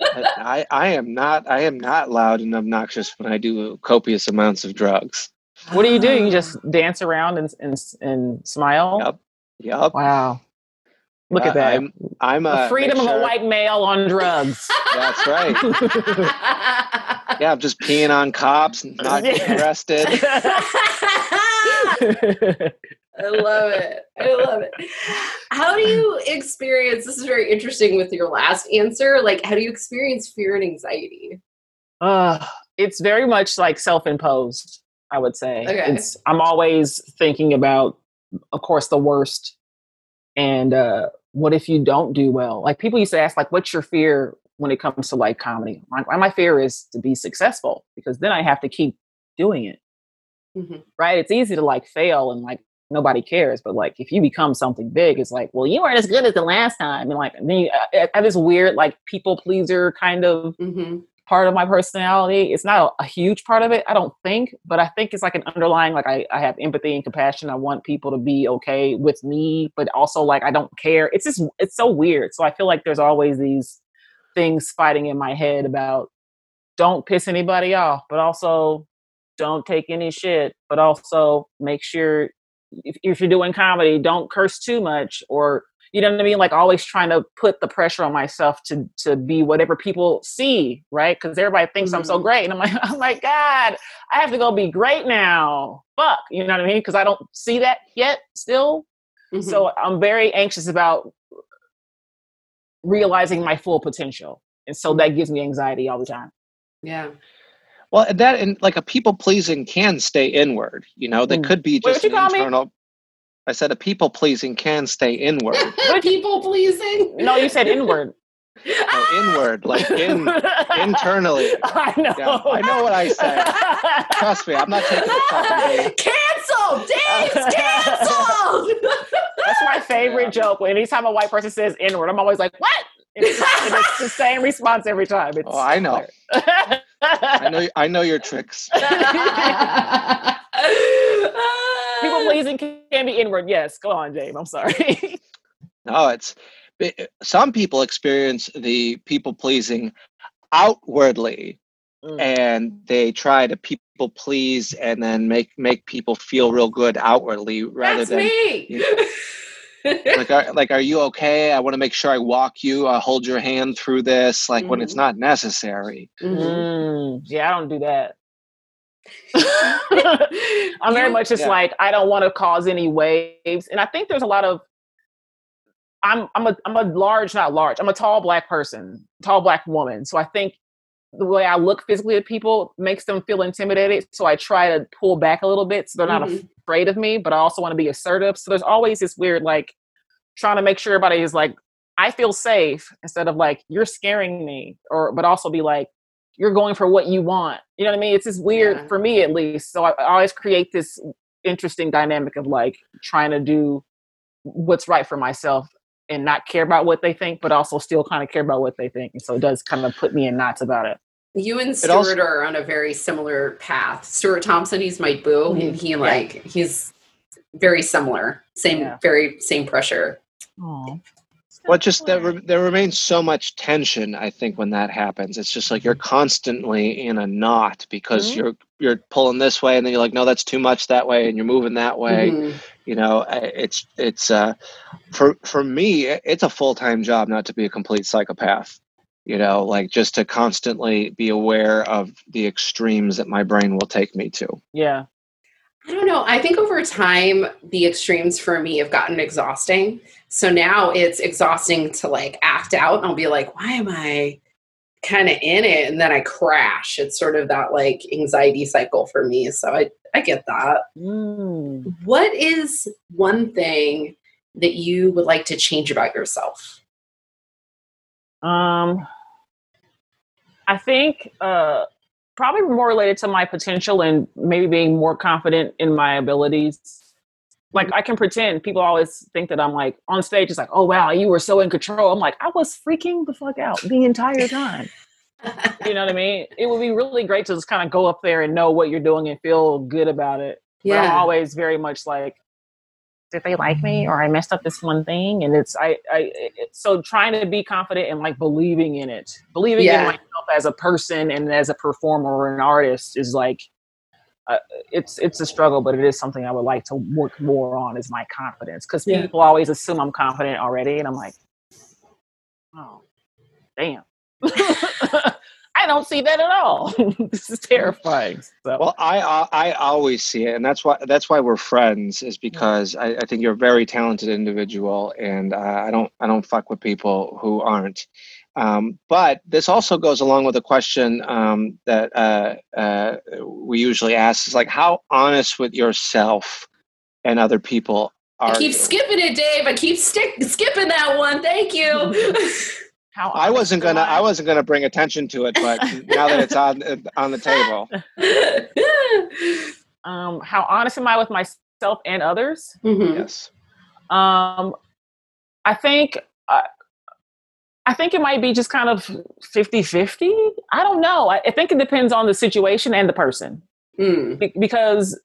I, I am not. I am not loud and obnoxious when I do copious amounts of drugs. What do you do? You just dance around and and, and smile. Yep. Yep. Wow. Look at that. I'm. I'm the a freedom make of a white male on drugs. That's right. Yeah, I'm just peeing on cops and not getting arrested. I love it. I love it. How do you experience this is very interesting with your last answer. Like how do you experience fear and anxiety? uh, it's very much like self-imposed, I would say. Okay. It's I'm always thinking about, of course, the worst. And uh, what if you don't do well? Like people used to ask, like, what's your fear when it comes to like comedy? My, my fear is to be successful because then I have to keep doing it. Mhm. right? It's easy to like fail and like nobody cares, but like if you become something big, it's like, well, you weren't as good as the last time, and like then you, I, I have this weird like people pleaser kind of Mm-hmm. Part of my personality. It's not a, a huge part of it, I don't think, but I think it's like an underlying like I, I have empathy and compassion. I want people to be okay with me, but also like I don't care. It's just it's so weird. So I feel like there's always these things fighting in my head about don't piss anybody off, but also don't take any shit, but also make sure if, if you're doing comedy, don't curse too much or you know what I mean? Like always trying to put the pressure on myself to to be whatever people see, right? Because everybody thinks I'm so Mhm. great, and I'm like, oh my god, I have to go be great now. Fuck, you know what I mean? Because I don't see that yet, still. Mm-hmm. So I'm very anxious about realizing my full potential. And so that gives me anxiety all the time. Yeah. Well, that and like a people pleasing can stay inward. You know, they Mm. could be just did an call me? internal. I said a people pleasing can stay inward. People pleasing. No, you said inward. no, inward, like in internally. I know. Yeah, I know what I said. Trust me, I'm not taking the fucking bait. Cancelled! Dave's cancelled! That's my favorite joke. When anytime a white person says inward, I'm always like, what? And it's, and it's the same response every time. It's Oh, I know. I know. I know your tricks. People pleasing can be inward. Yes. Go on, Dave. I'm sorry. No, it's it- some people experience the people pleasing outwardly, Mm. and they try to people please and then make make people feel real good outwardly rather That's than me. like are, like are you okay i want to make sure i walk you i hold your hand through this like when it's Mhm. not necessary Mhm. Mm, yeah, I don't do that. I'm very much just Yeah. like I don't want to cause any waves, and I think there's a lot of. I'm I'm a I'm a large, not large. I'm a tall black person, tall black woman. So I think the way I look physically at people makes them feel intimidated. So I try to pull back a little bit so they're not Mhm. afraid of me, but I also want to be assertive. So there's always this weird like trying to make sure everybody is like I feel safe instead of like you're scaring me, or but also be like you're going for what you want. You know what I mean? It's just weird Yeah. for me at least. So I, I always create this interesting dynamic of like trying to do what's right for myself and not care about what they think, but also still kind of care about what they think. And so it does kind of put me in knots about it. You and It also- Stuart are on a very similar path. Stuart Thompson, he's my boo, and mm-hmm. he like he's very similar. Same, Yeah. very same pressure. Well just there, re- there remains so much tension i think when that happens it's just like you're constantly in a knot because Mhm. you're you're pulling this way and then you're like no that's too much that way and you're moving that way Mhm. you know it's it's uh for for me it's a full-time job not to be a complete psychopath you know like just to constantly be aware of the extremes that my brain will take me to yeah. I don't know. I think over time, the extremes for me have gotten exhausting. So now it's exhausting to like act out. And I'll be like, why am I kind of in it? And then I crash. It's sort of that like anxiety cycle for me. So I, I get that. Mm. What is one thing that you would like to change about yourself? Um, I think uh, probably more related to my potential and maybe being more confident in my abilities. Like I can pretend. People always think that I'm like on stage. It's like, oh wow, you were so in control. I'm like, I was freaking the fuck out the entire time. you know what I mean? It would be really great to just kind of go up there and know what you're doing and feel good about it. But I'm always very much like, did they like me or I messed up this one thing? And it's I I it, so trying to be confident and like believing in it, believing Yeah. in myself as a person and as a performer or an artist is like. Uh, it's it's a struggle, but it is something I would like to work more on. Is my confidence because Yeah. people always assume I'm confident already, and I'm like, oh, damn, I don't see that at all. this is terrifying. So Well, I I I always see it, and that's why that's why we're friends. Is because I, I think you're a very talented individual, and uh, I don't I don't fuck with people who aren't. Um, but this also goes along with a question um, that uh, uh, we usually ask: is like how honest with yourself and other people are I keep you? skipping it, Dave. I keep stick skipping that one. Thank you. how I wasn't gonna I wasn't gonna bring attention to it, but now that it's on on the table, um, how honest am I with myself and others? Mhm. yes. Um, I think uh, I think it might be just kind of 50-50. I don't know. I, I think it depends on the situation and the person. Mm. Be- because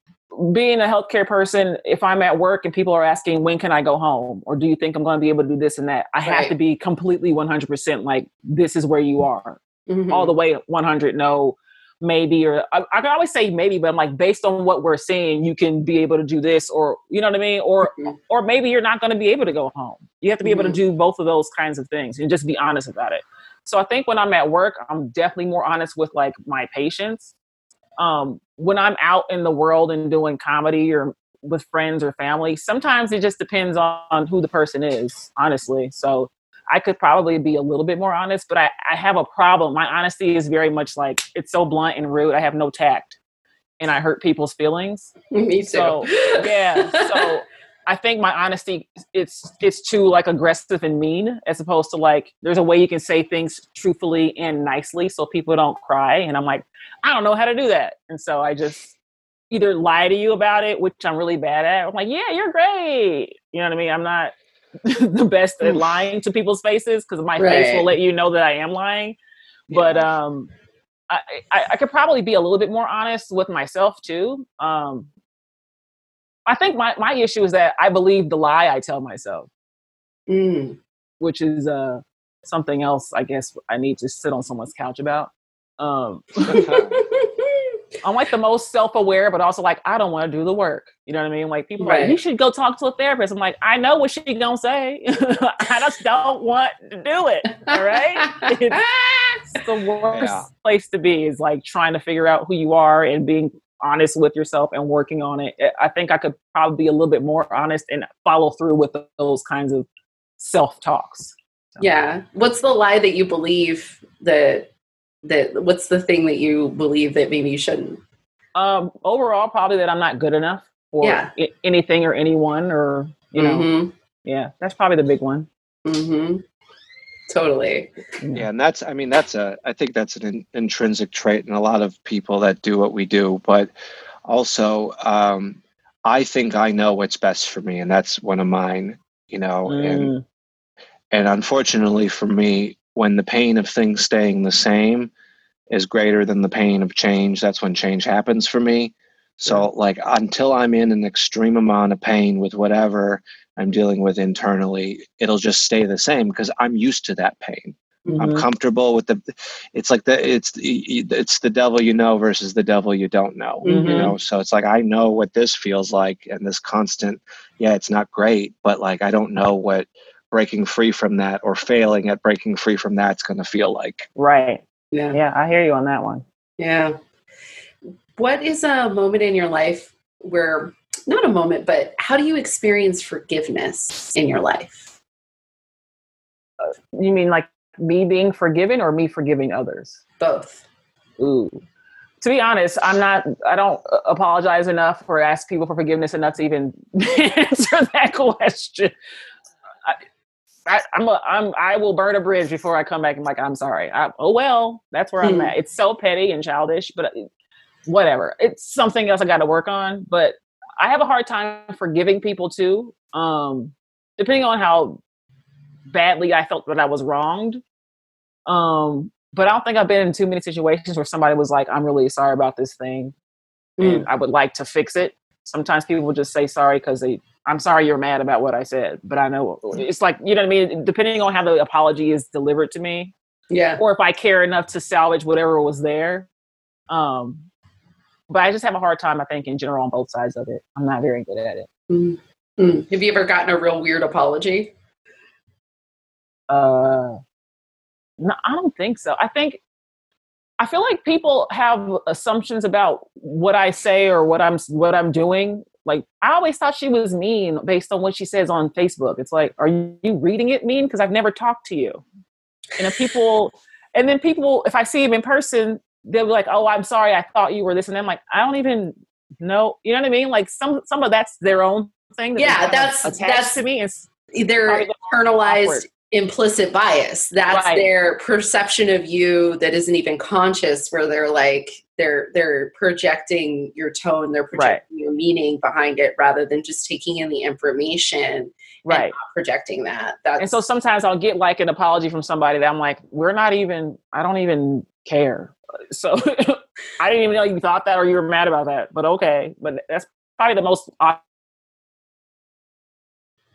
being a healthcare person, if I'm at work and people are asking when can I go home, or do you think I'm going to be able to do this and that, I have Right. to be completely 100% like this is where you are, Mhm. all the way 100. No, maybe, or I, I can always say maybe, but I'm like based on what we're seeing, you can be able to do this, or you know what I mean, or Mhm. or maybe you're not going to be able to go home. You have to be able to Mhm. do both of those kinds of things and just be honest about it. So I think when I'm at work, I'm definitely more honest with like my patients. Um, when I'm out in the world and doing comedy or with friends or family, sometimes it just depends on who the person is, honestly. So I could probably be a little bit more honest, but I, I have a problem. My honesty is very much like it's so blunt and rude. I have no tact and I hurt people's feelings. Me too. So yeah. So I think my honesty it's it's too like aggressive and mean as opposed to like there's a way you can say things truthfully and nicely so people don't cry. And I'm like, I don't know how to do that. And so I just either lie to you about it, which I'm really bad at. I'm like, yeah, you're great. You know what I mean? I'm not the best at lying to people's faces because my right. face will let you know that I am lying. Yeah. But um, I, I, I, could probably be a little bit more honest with myself too. Um, I think my, my issue is that I believe the lie I tell myself, mm. which is uh, something else I guess I need to sit on someone's couch about. Um, I'm like the most self-aware, but also like I don't want to do the work. You know what I mean? Like people right. like you should go talk to a therapist. I'm like I know what she gonna say. I just don't want to do it. All right, it's the worst yeah. place to be is like trying to figure out who you are and being honest with yourself and working on it. I think I could probably be a little bit more honest and follow through with those kinds of self talks. So. Yeah. What's the lie that you believe that that what's the thing that you believe that maybe you shouldn't um overall probably that i'm not good enough for yeah. I- anything or anyone or you know mm-hmm. yeah that's probably the big one mm-hmm. Totally yeah and that's i mean that's a i think that's an in, intrinsic trait in a lot of people that do what we do but also um i think i know what's best for me and that's one of mine you know mm. and and unfortunately for me when the pain of things staying the same is greater than the pain of change, that's when change happens for me. So, yeah. like, until I'm in an extreme amount of pain with whatever I'm dealing with internally, it'll just stay the same because I'm used to that pain. Mm-hmm. I'm comfortable with the. It's like the it's it's the devil you know versus the devil you don't know. Mm-hmm. You know, so it's like I know what this feels like, and this constant. Yeah, it's not great, but like I don't know what breaking free from that or failing at breaking free from that's going to feel like. Right. Yeah. Yeah, I hear you on that one. Yeah. What is a moment in your life where, not a moment, but how do you experience forgiveness in your life? Uh, you mean like me being forgiven or me forgiving others? Both. Ooh. To be honest, I'm not, I don't apologize enough or ask people for forgiveness enough to even answer that question. I, am a, I'm I will burn a bridge before I come back and like I'm sorry. I, oh well, that's where I'm hmm. at. It's so petty and childish, but uh, whatever. It's something else I got to work on. But I have a hard time forgiving people too. Um, depending on how badly I felt that I was wronged. Um, but I don't think I've been in too many situations where somebody was like, "I'm really sorry about this thing," mm. and I would like to fix it. Sometimes people will just say sorry because they I'm sorry you're mad about what I said, but I know it's like, you know what I mean? Depending on how the apology is delivered to me. Yeah. Or if I care enough to salvage whatever was there. Um, but I just have a hard time, I think, in general on both sides of it. I'm not very good at it. Mm-hmm. Have you ever gotten a real weird apology? Uh, no, I don't think so. I think I feel like people have assumptions about what I say or what I'm what I'm doing like I always thought she was mean based on what she says on Facebook. It's like, are you reading it mean? Because I've never talked to you. And if people, and then people, if I see them in person, they'll be like, "Oh, I'm sorry, I thought you were this," and I'm like, I don't even know. You know what I mean? Like some some of that's their own thing. That yeah, that's that's to me. It's they're internalized awkward implicit bias that's right. their perception of you that isn't even conscious where they're like they're they're projecting your tone they're projecting right. your meaning behind it rather than just taking in the information right projecting that that's, and so sometimes i'll get like an apology from somebody that i'm like we're not even i don't even care so i didn't even know you thought that or you were mad about that but okay but that's probably the most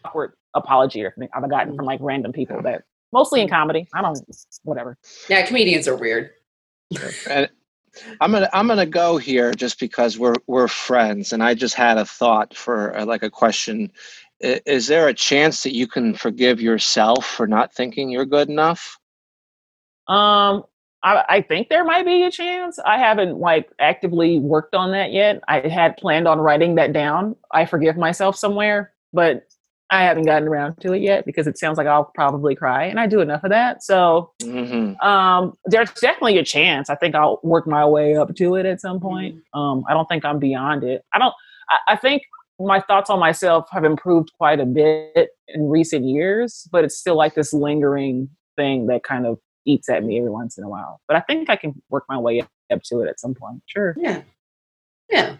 awkward apology or I've gotten from like random people that mostly in comedy. I don't whatever. Yeah, comedians are weird. and I'm gonna I'm gonna go here just because we're we're friends, and I just had a thought for uh, like a question. Is there a chance that you can forgive yourself for not thinking you're good enough? Um, I, I think there might be a chance. I haven't like actively worked on that yet. I had planned on writing that down. I forgive myself somewhere, but I haven't gotten around to it yet because it sounds like I'll probably cry, and I do enough of that. So Mhm. um, there's definitely a chance. I think I'll work my way up to it at some point. Um, I don't think I'm beyond it. I don't. I, I think my thoughts on myself have improved quite a bit in recent years, but it's still like this lingering thing that kind of eats at me every once in a while. But I think I can work my way up to it at some point. Sure. Yeah. Yeah.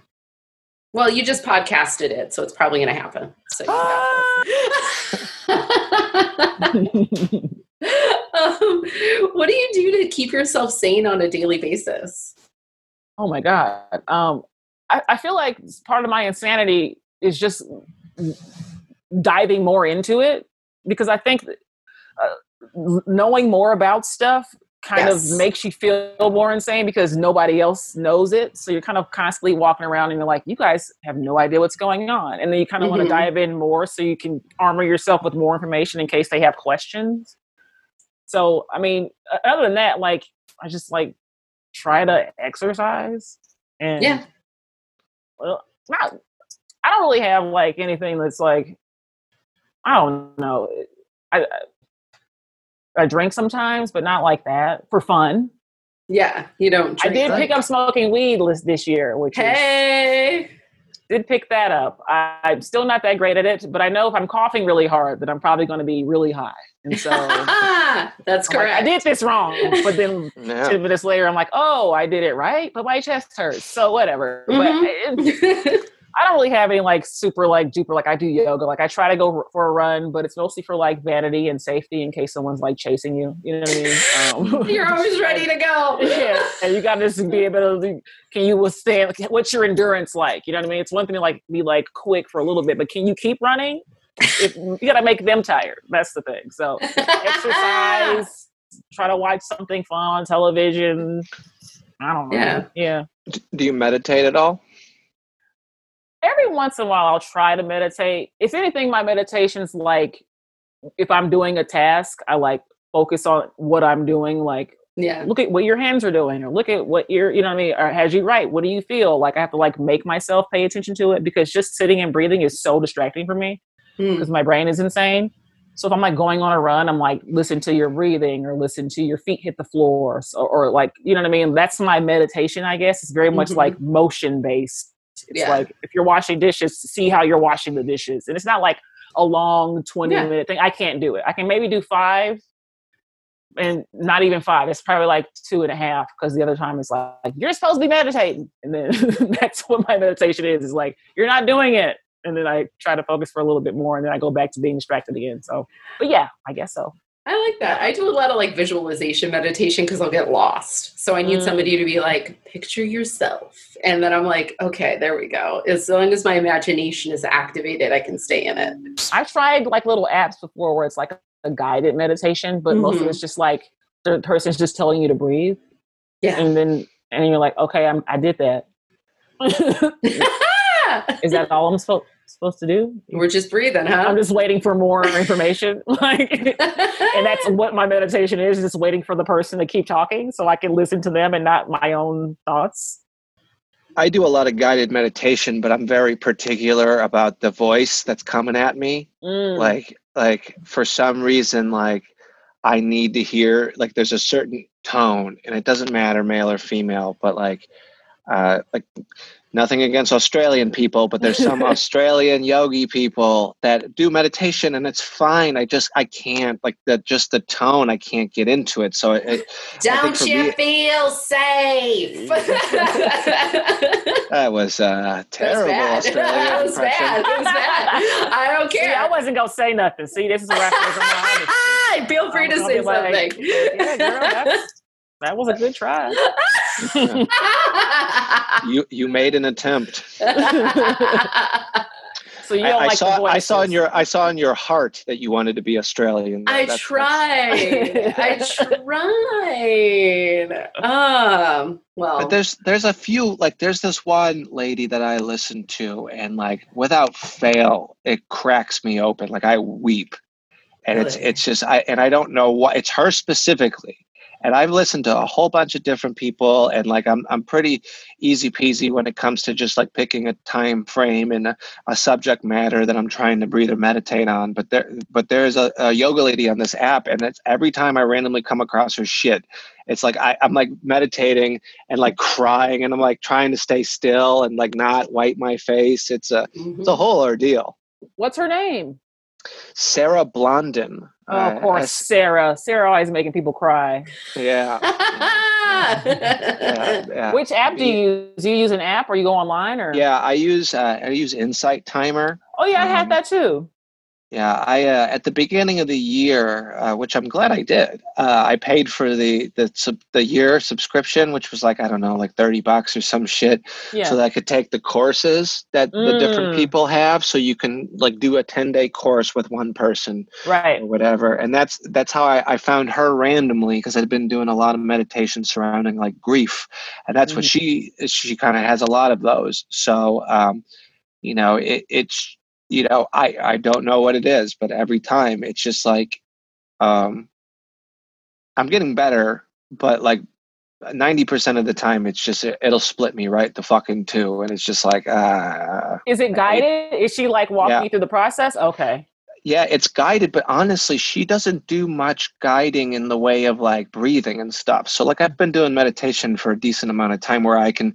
Well, you just podcasted it, so it's probably going to happen. So you got um, what do you do to keep yourself sane on a daily basis? Oh my god. Um, I, I feel like part of my insanity is just diving more into it because I think uh, knowing more about stuff kind Yes. of makes you feel more insane because nobody else knows it. So you're kind of constantly walking around and you're like, you guys have no idea what's going on. And then you kind of want Mhm. to dive in more so you can armor yourself with more information in case they have questions. So, I mean, other than that, like, I just like try to exercise and Yeah. well, not. I don't really have like anything that's like. I don't know. I I- I drink sometimes, but not like that for fun. Yeah. You don't I did like- pick up smoking weed this this year, which is, Hey. did pick that up. I, I'm still not that great at it, but I know if I'm coughing really hard, that I'm probably going to be really high. And so I'm That's like, correct. I did this wrong, but then Yeah. ten minutes later, I'm like, oh, I did it right, but my chest hurts. So whatever. Mhm. But it, I don't really have any like super like duper like I do yoga. Like I try to go for a run, but it's mostly for like vanity and safety in case someone's like chasing you. You know what I mean? Um, You're always ready to go. yeah, and you got to just be able to. Can you withstand? What's your endurance like? You know what I mean? It's one thing to like be like quick for a little bit, but can you keep running? If, you got to make them tired. That's the thing. So exercise. try to watch something fun on television. I don't know. Yeah. yeah. Do you meditate at all? Every once in a while I'll try to meditate. If anything, my meditation's like if I'm doing a task, I like focus on what I'm doing, like Yeah. look at what your hands are doing or look at what you're you know what I mean, or as you write, what do you feel? Like I have to like make myself pay attention to it because just sitting and breathing is so distracting for me Mm. because my brain is insane. So if I'm like going on a run, I'm like listen to your breathing or listen to your feet hit the floor so, or like you know what I mean. That's my meditation, I guess. It's very much Mhm. like motion based. It's Yeah. like if you're washing dishes, see how you're washing the dishes, and it's not like a long 20 Yeah. minute thing. I can't do it. I can maybe do five, and not even five. It's probably like two and a half because the other time it's like, like, you're supposed to be meditating, and then that's what my meditation is. Is like you're not doing it, and then I try to focus for a little bit more, and then I go back to being distracted again. So, but yeah, I guess so. I like that. I do a lot of like visualization meditation because I'll get lost. So I need Mm. somebody to be like, picture yourself. And then I'm like, okay, there we go. As long as my imagination is activated, I can stay in it. I've tried like little apps before where it's like a guided meditation, but most of Mhm. it's just like the person's just telling you to breathe, Yeah. and then and you're like, okay, I'm I did that. Is that all I'm supposed supposed to do? We're just breathing, huh? I'm just waiting for more information. like and that's what my meditation is, just waiting for the person to keep talking so I can listen to them and not my own thoughts. I do a lot of guided meditation, but I'm very particular about the voice that's coming at me. Mm. Like, like for some reason, like I need to hear like there's a certain tone, and it doesn't matter male or female, but like, uh, like nothing against Australian people, but there's some Australian yogi people that do meditation, and it's fine. I just I can't like that. Just the tone, I can't get into it. So it, Don't you me- feel safe? that was uh, terrible That was bad. Australian That was impression. bad. It was bad. I don't See, care. I wasn't gonna say nothing. See, this is where I feel my honesty. Feel free to I'll say be like, something. Yeah, girl, that's, that was a good try. You you made an attempt. So you I, don't I like saw the I saw in your I saw in your heart that you wanted to be Australian. I That's- tried. I tried. Um. Well. But there's there's a few like there's this one lady that I listen to and like without fail it cracks me open like I weep and it's Really? it's just I and I don't know why it's her specifically and I've listened to a whole bunch of different people, and like I'm I'm pretty easy peasy when it comes to just like picking a time frame and a, a subject matter that I'm trying to breathe or meditate on. But there but there's a, a yoga lady on this app, and it's every time I randomly come across her shit, it's like I, I'm like meditating and like crying, and I'm like trying to stay still and like not wipe my face. It's a Mhm. it's a whole ordeal. What's her name? Sarah Blondin. Oh, of Uh, course, Sarah. Sarah always making people cry. yeah. yeah, yeah. Which app do you use? Do you use an app or you go online or? Yeah, I use uh, I use Insight Timer. Oh yeah, I had Um, that too. Yeah, I uh, at the beginning of the year, uh, which I'm glad I did. Uh, I paid for the the sub, the year subscription, which was like I don't know, like thirty bucks or some shit, Yeah. so that I could take the courses that the different Mm. people have. So you can like do a ten day course with one person right. or whatever. And that's that's how I, I found her randomly because I'd been doing a lot of meditation surrounding like grief, and that's what she she kind of has a lot of those. So um, you know, it, it's you know I I don't know what it is, but every time it's just like um, I'm getting better, but like. 90% of the time it's just it, it'll split me right the fucking two and it's just like uh Is it guided? Is she like walking Yeah. you through the process? Okay. Yeah it's guided but honestly she doesn't do much guiding in the way of like breathing and stuff. So like i've been doing meditation for a decent amount of time where i can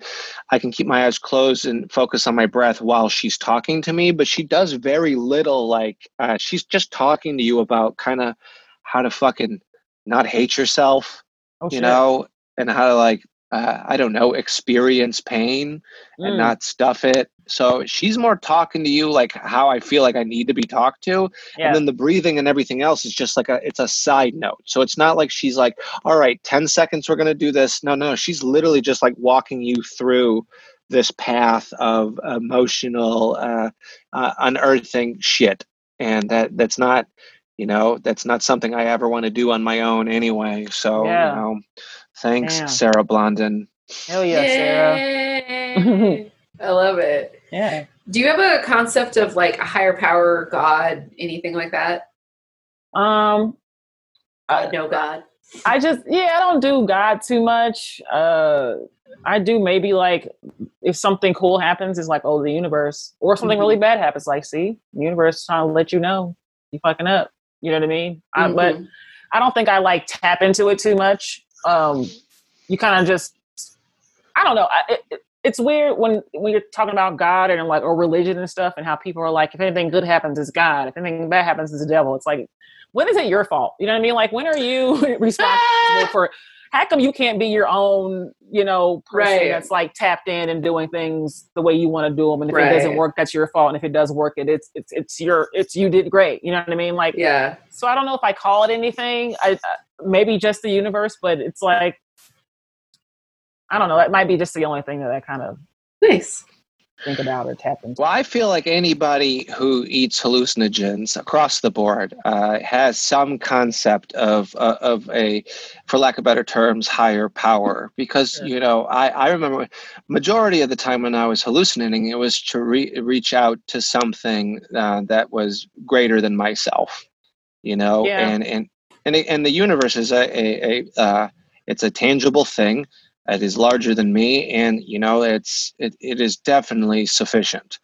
i can keep my eyes closed and focus on my breath while she's talking to me but she does very little like uh, she's just talking to you about kind of how to fucking not hate yourself Oh, you know and how to like uh, i don't know experience pain and Mm. not stuff it. So she's more talking to you like how I feel like I need to be talked to. Yeah. And then the breathing and everything else is just like a it's a side note. So it's not like she's like, all right, 10 seconds we're gonna do this. No, no, she's literally just like walking you through this path of emotional uh, uh unearthing shit. And that that's not you know, that's not something I ever want to do on my own anyway. So, Yeah. you know, thanks, Damn. Sarah Blondin. Hell yeah, Sarah. I love it. Yeah. Do you have a concept of like a higher power, God, anything like that? Um, God, no God. I just yeah, I don't do God too much. Uh I do maybe like if something cool happens, it's like, oh, the universe. Or something Mhm. really bad happens, like, see, the universe is trying to let you know you fucking up. You know what I mean? I, but Mhm. I don't think I like tap into it too much. Um, you kind of just, I don't know. I, it, it- it's weird when when you're talking about God and like or religion and stuff, and how people are like, if anything good happens, it's God. If anything bad happens, it's the devil. It's like, when is it your fault? You know what I mean? Like, when are you responsible for? How come you can't be your own, you know, person Right. that's like tapped in and doing things the way you want to do them? And if it doesn't work, that's your fault. And if it does work, it it's it's it's your it's you did great. You know what I mean? Like, yeah. so I don't know if I call it anything. I uh, maybe just the universe, but it's like I don't know. That might be just the only thing that I kind of Nice. Think about or tap into. Well, I feel like anybody who eats hallucinogens across the board uh, has some concept of uh, of a, for lack of better terms, higher power. Because Sure. you know, I, I remember majority of the time when I was hallucinating, it was to re- reach out to something uh, that was greater than myself. You know, Yeah. and and and it- and the universe is a a, a uh, it's a tangible thing. It is larger than me, and you know, it's it, it is definitely sufficient.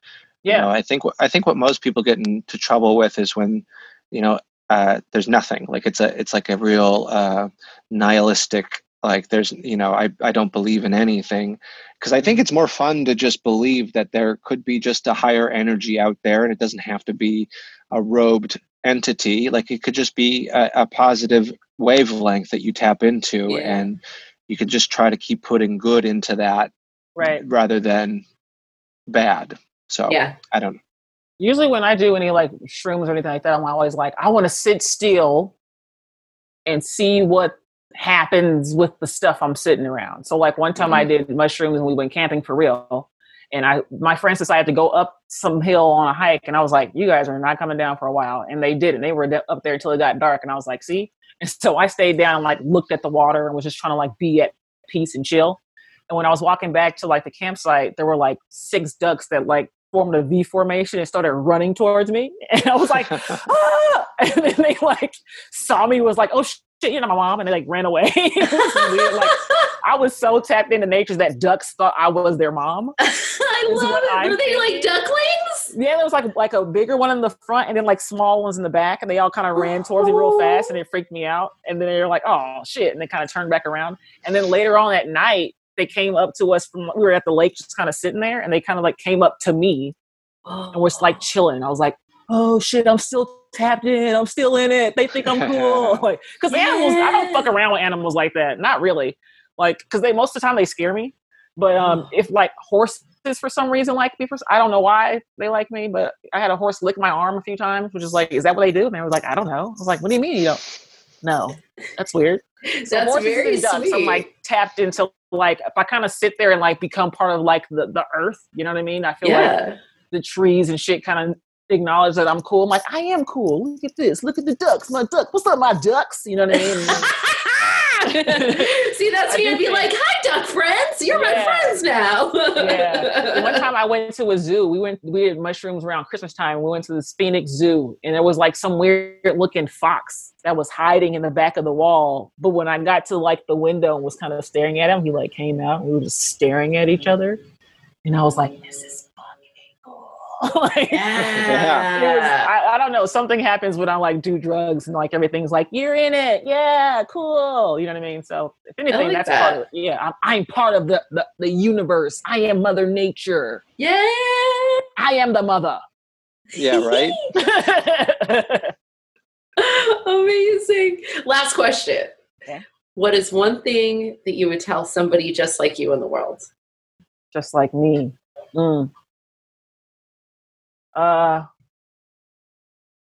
You Yeah, know, I think I think what most people get into trouble with is when, you know, uh, there's nothing. Like it's a it's like a real uh, nihilistic. Like there's you know I I don't believe in anything because I think it's more fun to just believe that there could be just a higher energy out there, and it doesn't have to be a robed entity. Like it could just be a, a positive wavelength that you tap into, Yeah. and you can just try to keep putting good into that right. rather than bad. So Yeah. I don't. Usually, when I do any like shrooms or anything like that, I'm always like, I want to sit still and see what happens with the stuff I'm sitting around. So, like one time I mm-hmm. did mushrooms and we went camping for real. And I, my friends decided to go up some hill on a hike, and I was like, "You guys are not coming down for a while." And they did, and they were up there until it got dark. And I was like, "See." And so I stayed down and like looked at the water and was just trying to like be at peace and chill. And when I was walking back to like the campsite, there were like six ducks that like formed a V formation and started running towards me. And I was like, ah! And then they like saw me, was like, oh shit, you're not my mom. And they like ran away. weird. Like, I was so tapped into nature that ducks thought I was their mom. I love it. I'm Were they like ducklings? Yeah, there was like like a bigger one in the front and then like small ones in the back, and they all kind of ran towards me real oh. fast, and it freaked me out. And then they were like, "Oh shit!" and they kind of turned back around. And then later on at night, they came up to us from we were at the lake, just kind of sitting there, and they kind of like came up to me and was like oh. chilling. I was like, "Oh shit, I'm still tapped in. I'm still in it. They think I'm cool." like, because yeah. animals, I don't fuck around with animals like that. Not really like because they most of the time they scare me. But um mm. if like horses for some reason like me for i don't know why they like me but i had a horse lick my arm a few times which is like is that what they do? And they were like i don't know. I was like what do you mean you don't? No. That's weird. So that's very ducks, sweet. i'm like tapped into like if i kind of sit there and like become part of like the, the earth you know what i mean? I feel yeah. like the trees and shit kind of acknowledge that i'm cool. I'm like i am cool. Look at this. Look at the ducks. My duck what's up my ducks? You know what i mean See, that's me. I'd be like, "Hi, duck friends. You're yeah. my friends now." yeah. One time I went to a zoo. We went. We had mushrooms around Christmas time. We went to the Phoenix Zoo, and there was like some weird looking fox that was hiding in the back of the wall. But when I got to like the window and was kind of staring at him, he like came out. And we were just staring at each other, and I was like, "This is like, yeah. Was, I, I, don't know. Something happens when I like do drugs and like everything's like, you're in it. Yeah, cool. You know what I mean? So if anything, like that's that. part of it. Yeah, I'm, I'm part of the, the, the universe. I am Mother Nature. Yeah. I am the mother. Yeah, right. Amazing. Last question. Okay. What is one thing that you would tell somebody just like you in the world? Just like me. Mm uh,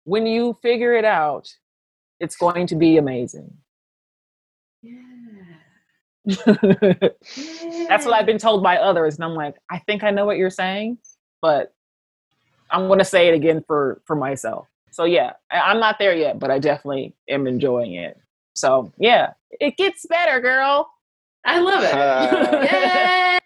when you figure it out, it's going to be amazing. Yeah. That's what I've been told by others, and I'm like, I think I know what you're saying, but I'm going to say it again for for myself. So yeah, I'm not there yet, but I definitely am enjoying it. So yeah, it gets better, girl. I love it. Uh,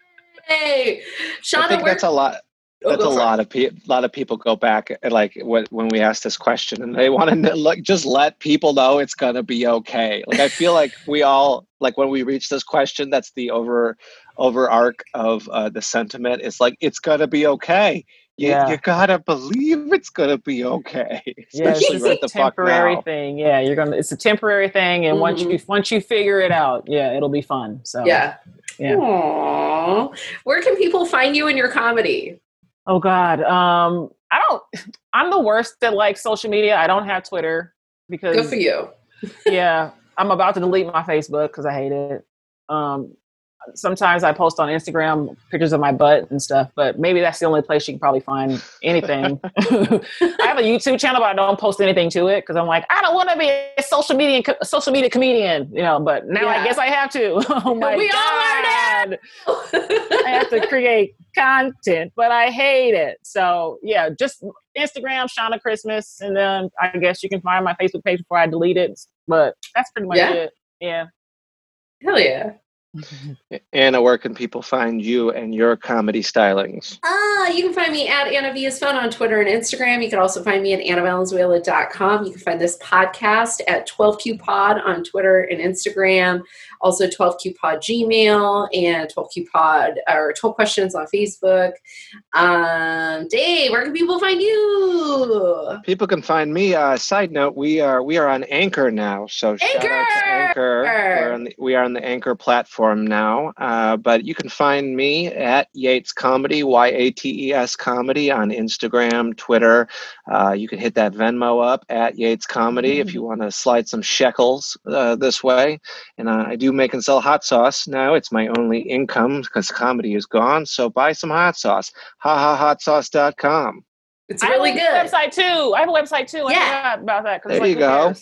Yay! Shauna, I think that's a lot. Oh, That's a lot of people. A lot of people go back like when we ask this question, and they want to like just let people know it's gonna be okay. Like I feel like we all like when we reach this question, that's the over over arc of uh, the sentiment. It's like it's gonna be okay. You, yeah. you gotta believe it's gonna be okay. Yeah, it's right a temporary thing. Yeah, you're gonna. It's a temporary thing, and mm-hmm. once you once you figure it out, yeah, it'll be fun. So yeah, yeah. Aww. Where can people find you in your comedy? Oh God. Um, I don't I'm the worst at like social media. I don't have Twitter because Good for you. yeah. I'm about to delete my Facebook because I hate it. Um, sometimes I post on Instagram pictures of my butt and stuff, but maybe that's the only place you can probably find anything. I have a YouTube channel, but I don't post anything to it because I'm like, I don't want to be a social media a social media comedian, you know. But now yeah. I guess I have to. oh my we god, I have to create content, but I hate it. So yeah, just Instagram, Shauna Christmas, and then I guess you can find my Facebook page before I delete it. But that's pretty much yeah. it. Yeah. Hell yeah. Anna, where can people find you and your comedy stylings? Ah, you can find me at Anna Via's Phone on Twitter and Instagram. You can also find me at AnnaValenzuela.com. You can find this podcast at 12Q Pod on Twitter and Instagram. Also 12Q Pod Gmail and 12Q Pod or 12 Questions on Facebook. Um, Dave, where can people find you? People can find me. Uh, side note: we are we are on Anchor now. So Anchor! shout out to Anchor. We're on the, we are on the Anchor platform now. Uh, but you can find me at Yates Comedy, Y A T E S Comedy on Instagram, Twitter. Uh, you can hit that Venmo up at Yates Comedy mm-hmm. if you want to slide some shekels uh, this way. And uh, I do make and sell hot sauce now. It's my only income because comedy is gone. So buy some hot sauce. HaHaHotSauce.com. It's really good. website too. I have a website too. I yeah. about that. There like, you go.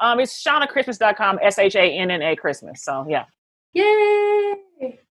Um, it's ShaunaChristmas.com, S H A N N A Christmas. So yeah. Yay!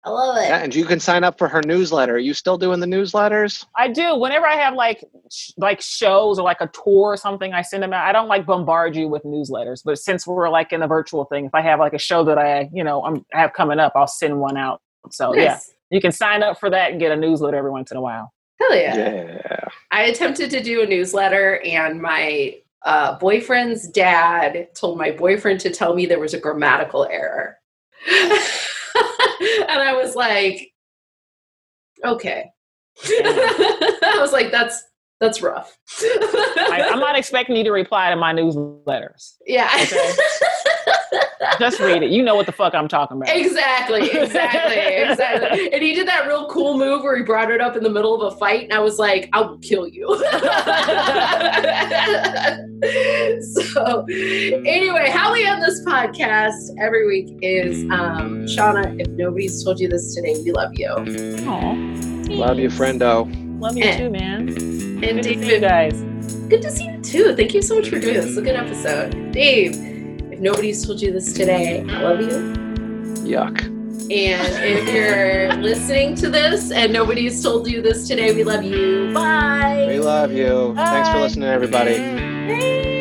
I love it. Yeah, and you can sign up for her newsletter. Are you still doing the newsletters? I do. Whenever I have like sh- like shows or like a tour or something, I send them out. I don't like bombard you with newsletters, but since we're like in a virtual thing, if I have like a show that I you know I'm I have coming up, I'll send one out. So nice. yeah, you can sign up for that and get a newsletter every once in a while. Hell yeah! Yeah. I attempted to do a newsletter, and my uh, boyfriend's dad told my boyfriend to tell me there was a grammatical error. and I was like, okay. I was like, that's that's rough. I, I'm not expecting you to reply to my newsletters. Yeah. Okay. Just read it. You know what the fuck I'm talking about. Exactly, exactly, exactly. And he did that real cool move where he brought it up in the middle of a fight, and I was like, I will kill you. so, anyway, how we end this podcast every week is um, Shauna, if nobody's told you this today, we love you. Aw. Love you, friendo. Love you And- too, man. And Good to see you guys. good to see you too. Thank you so much for doing this. It's a good episode. Dave, if nobody's told you this today, I love you. Yuck. And if you're listening to this and nobody's told you this today, we love you. Bye. We love you. Thanks for listening, everybody.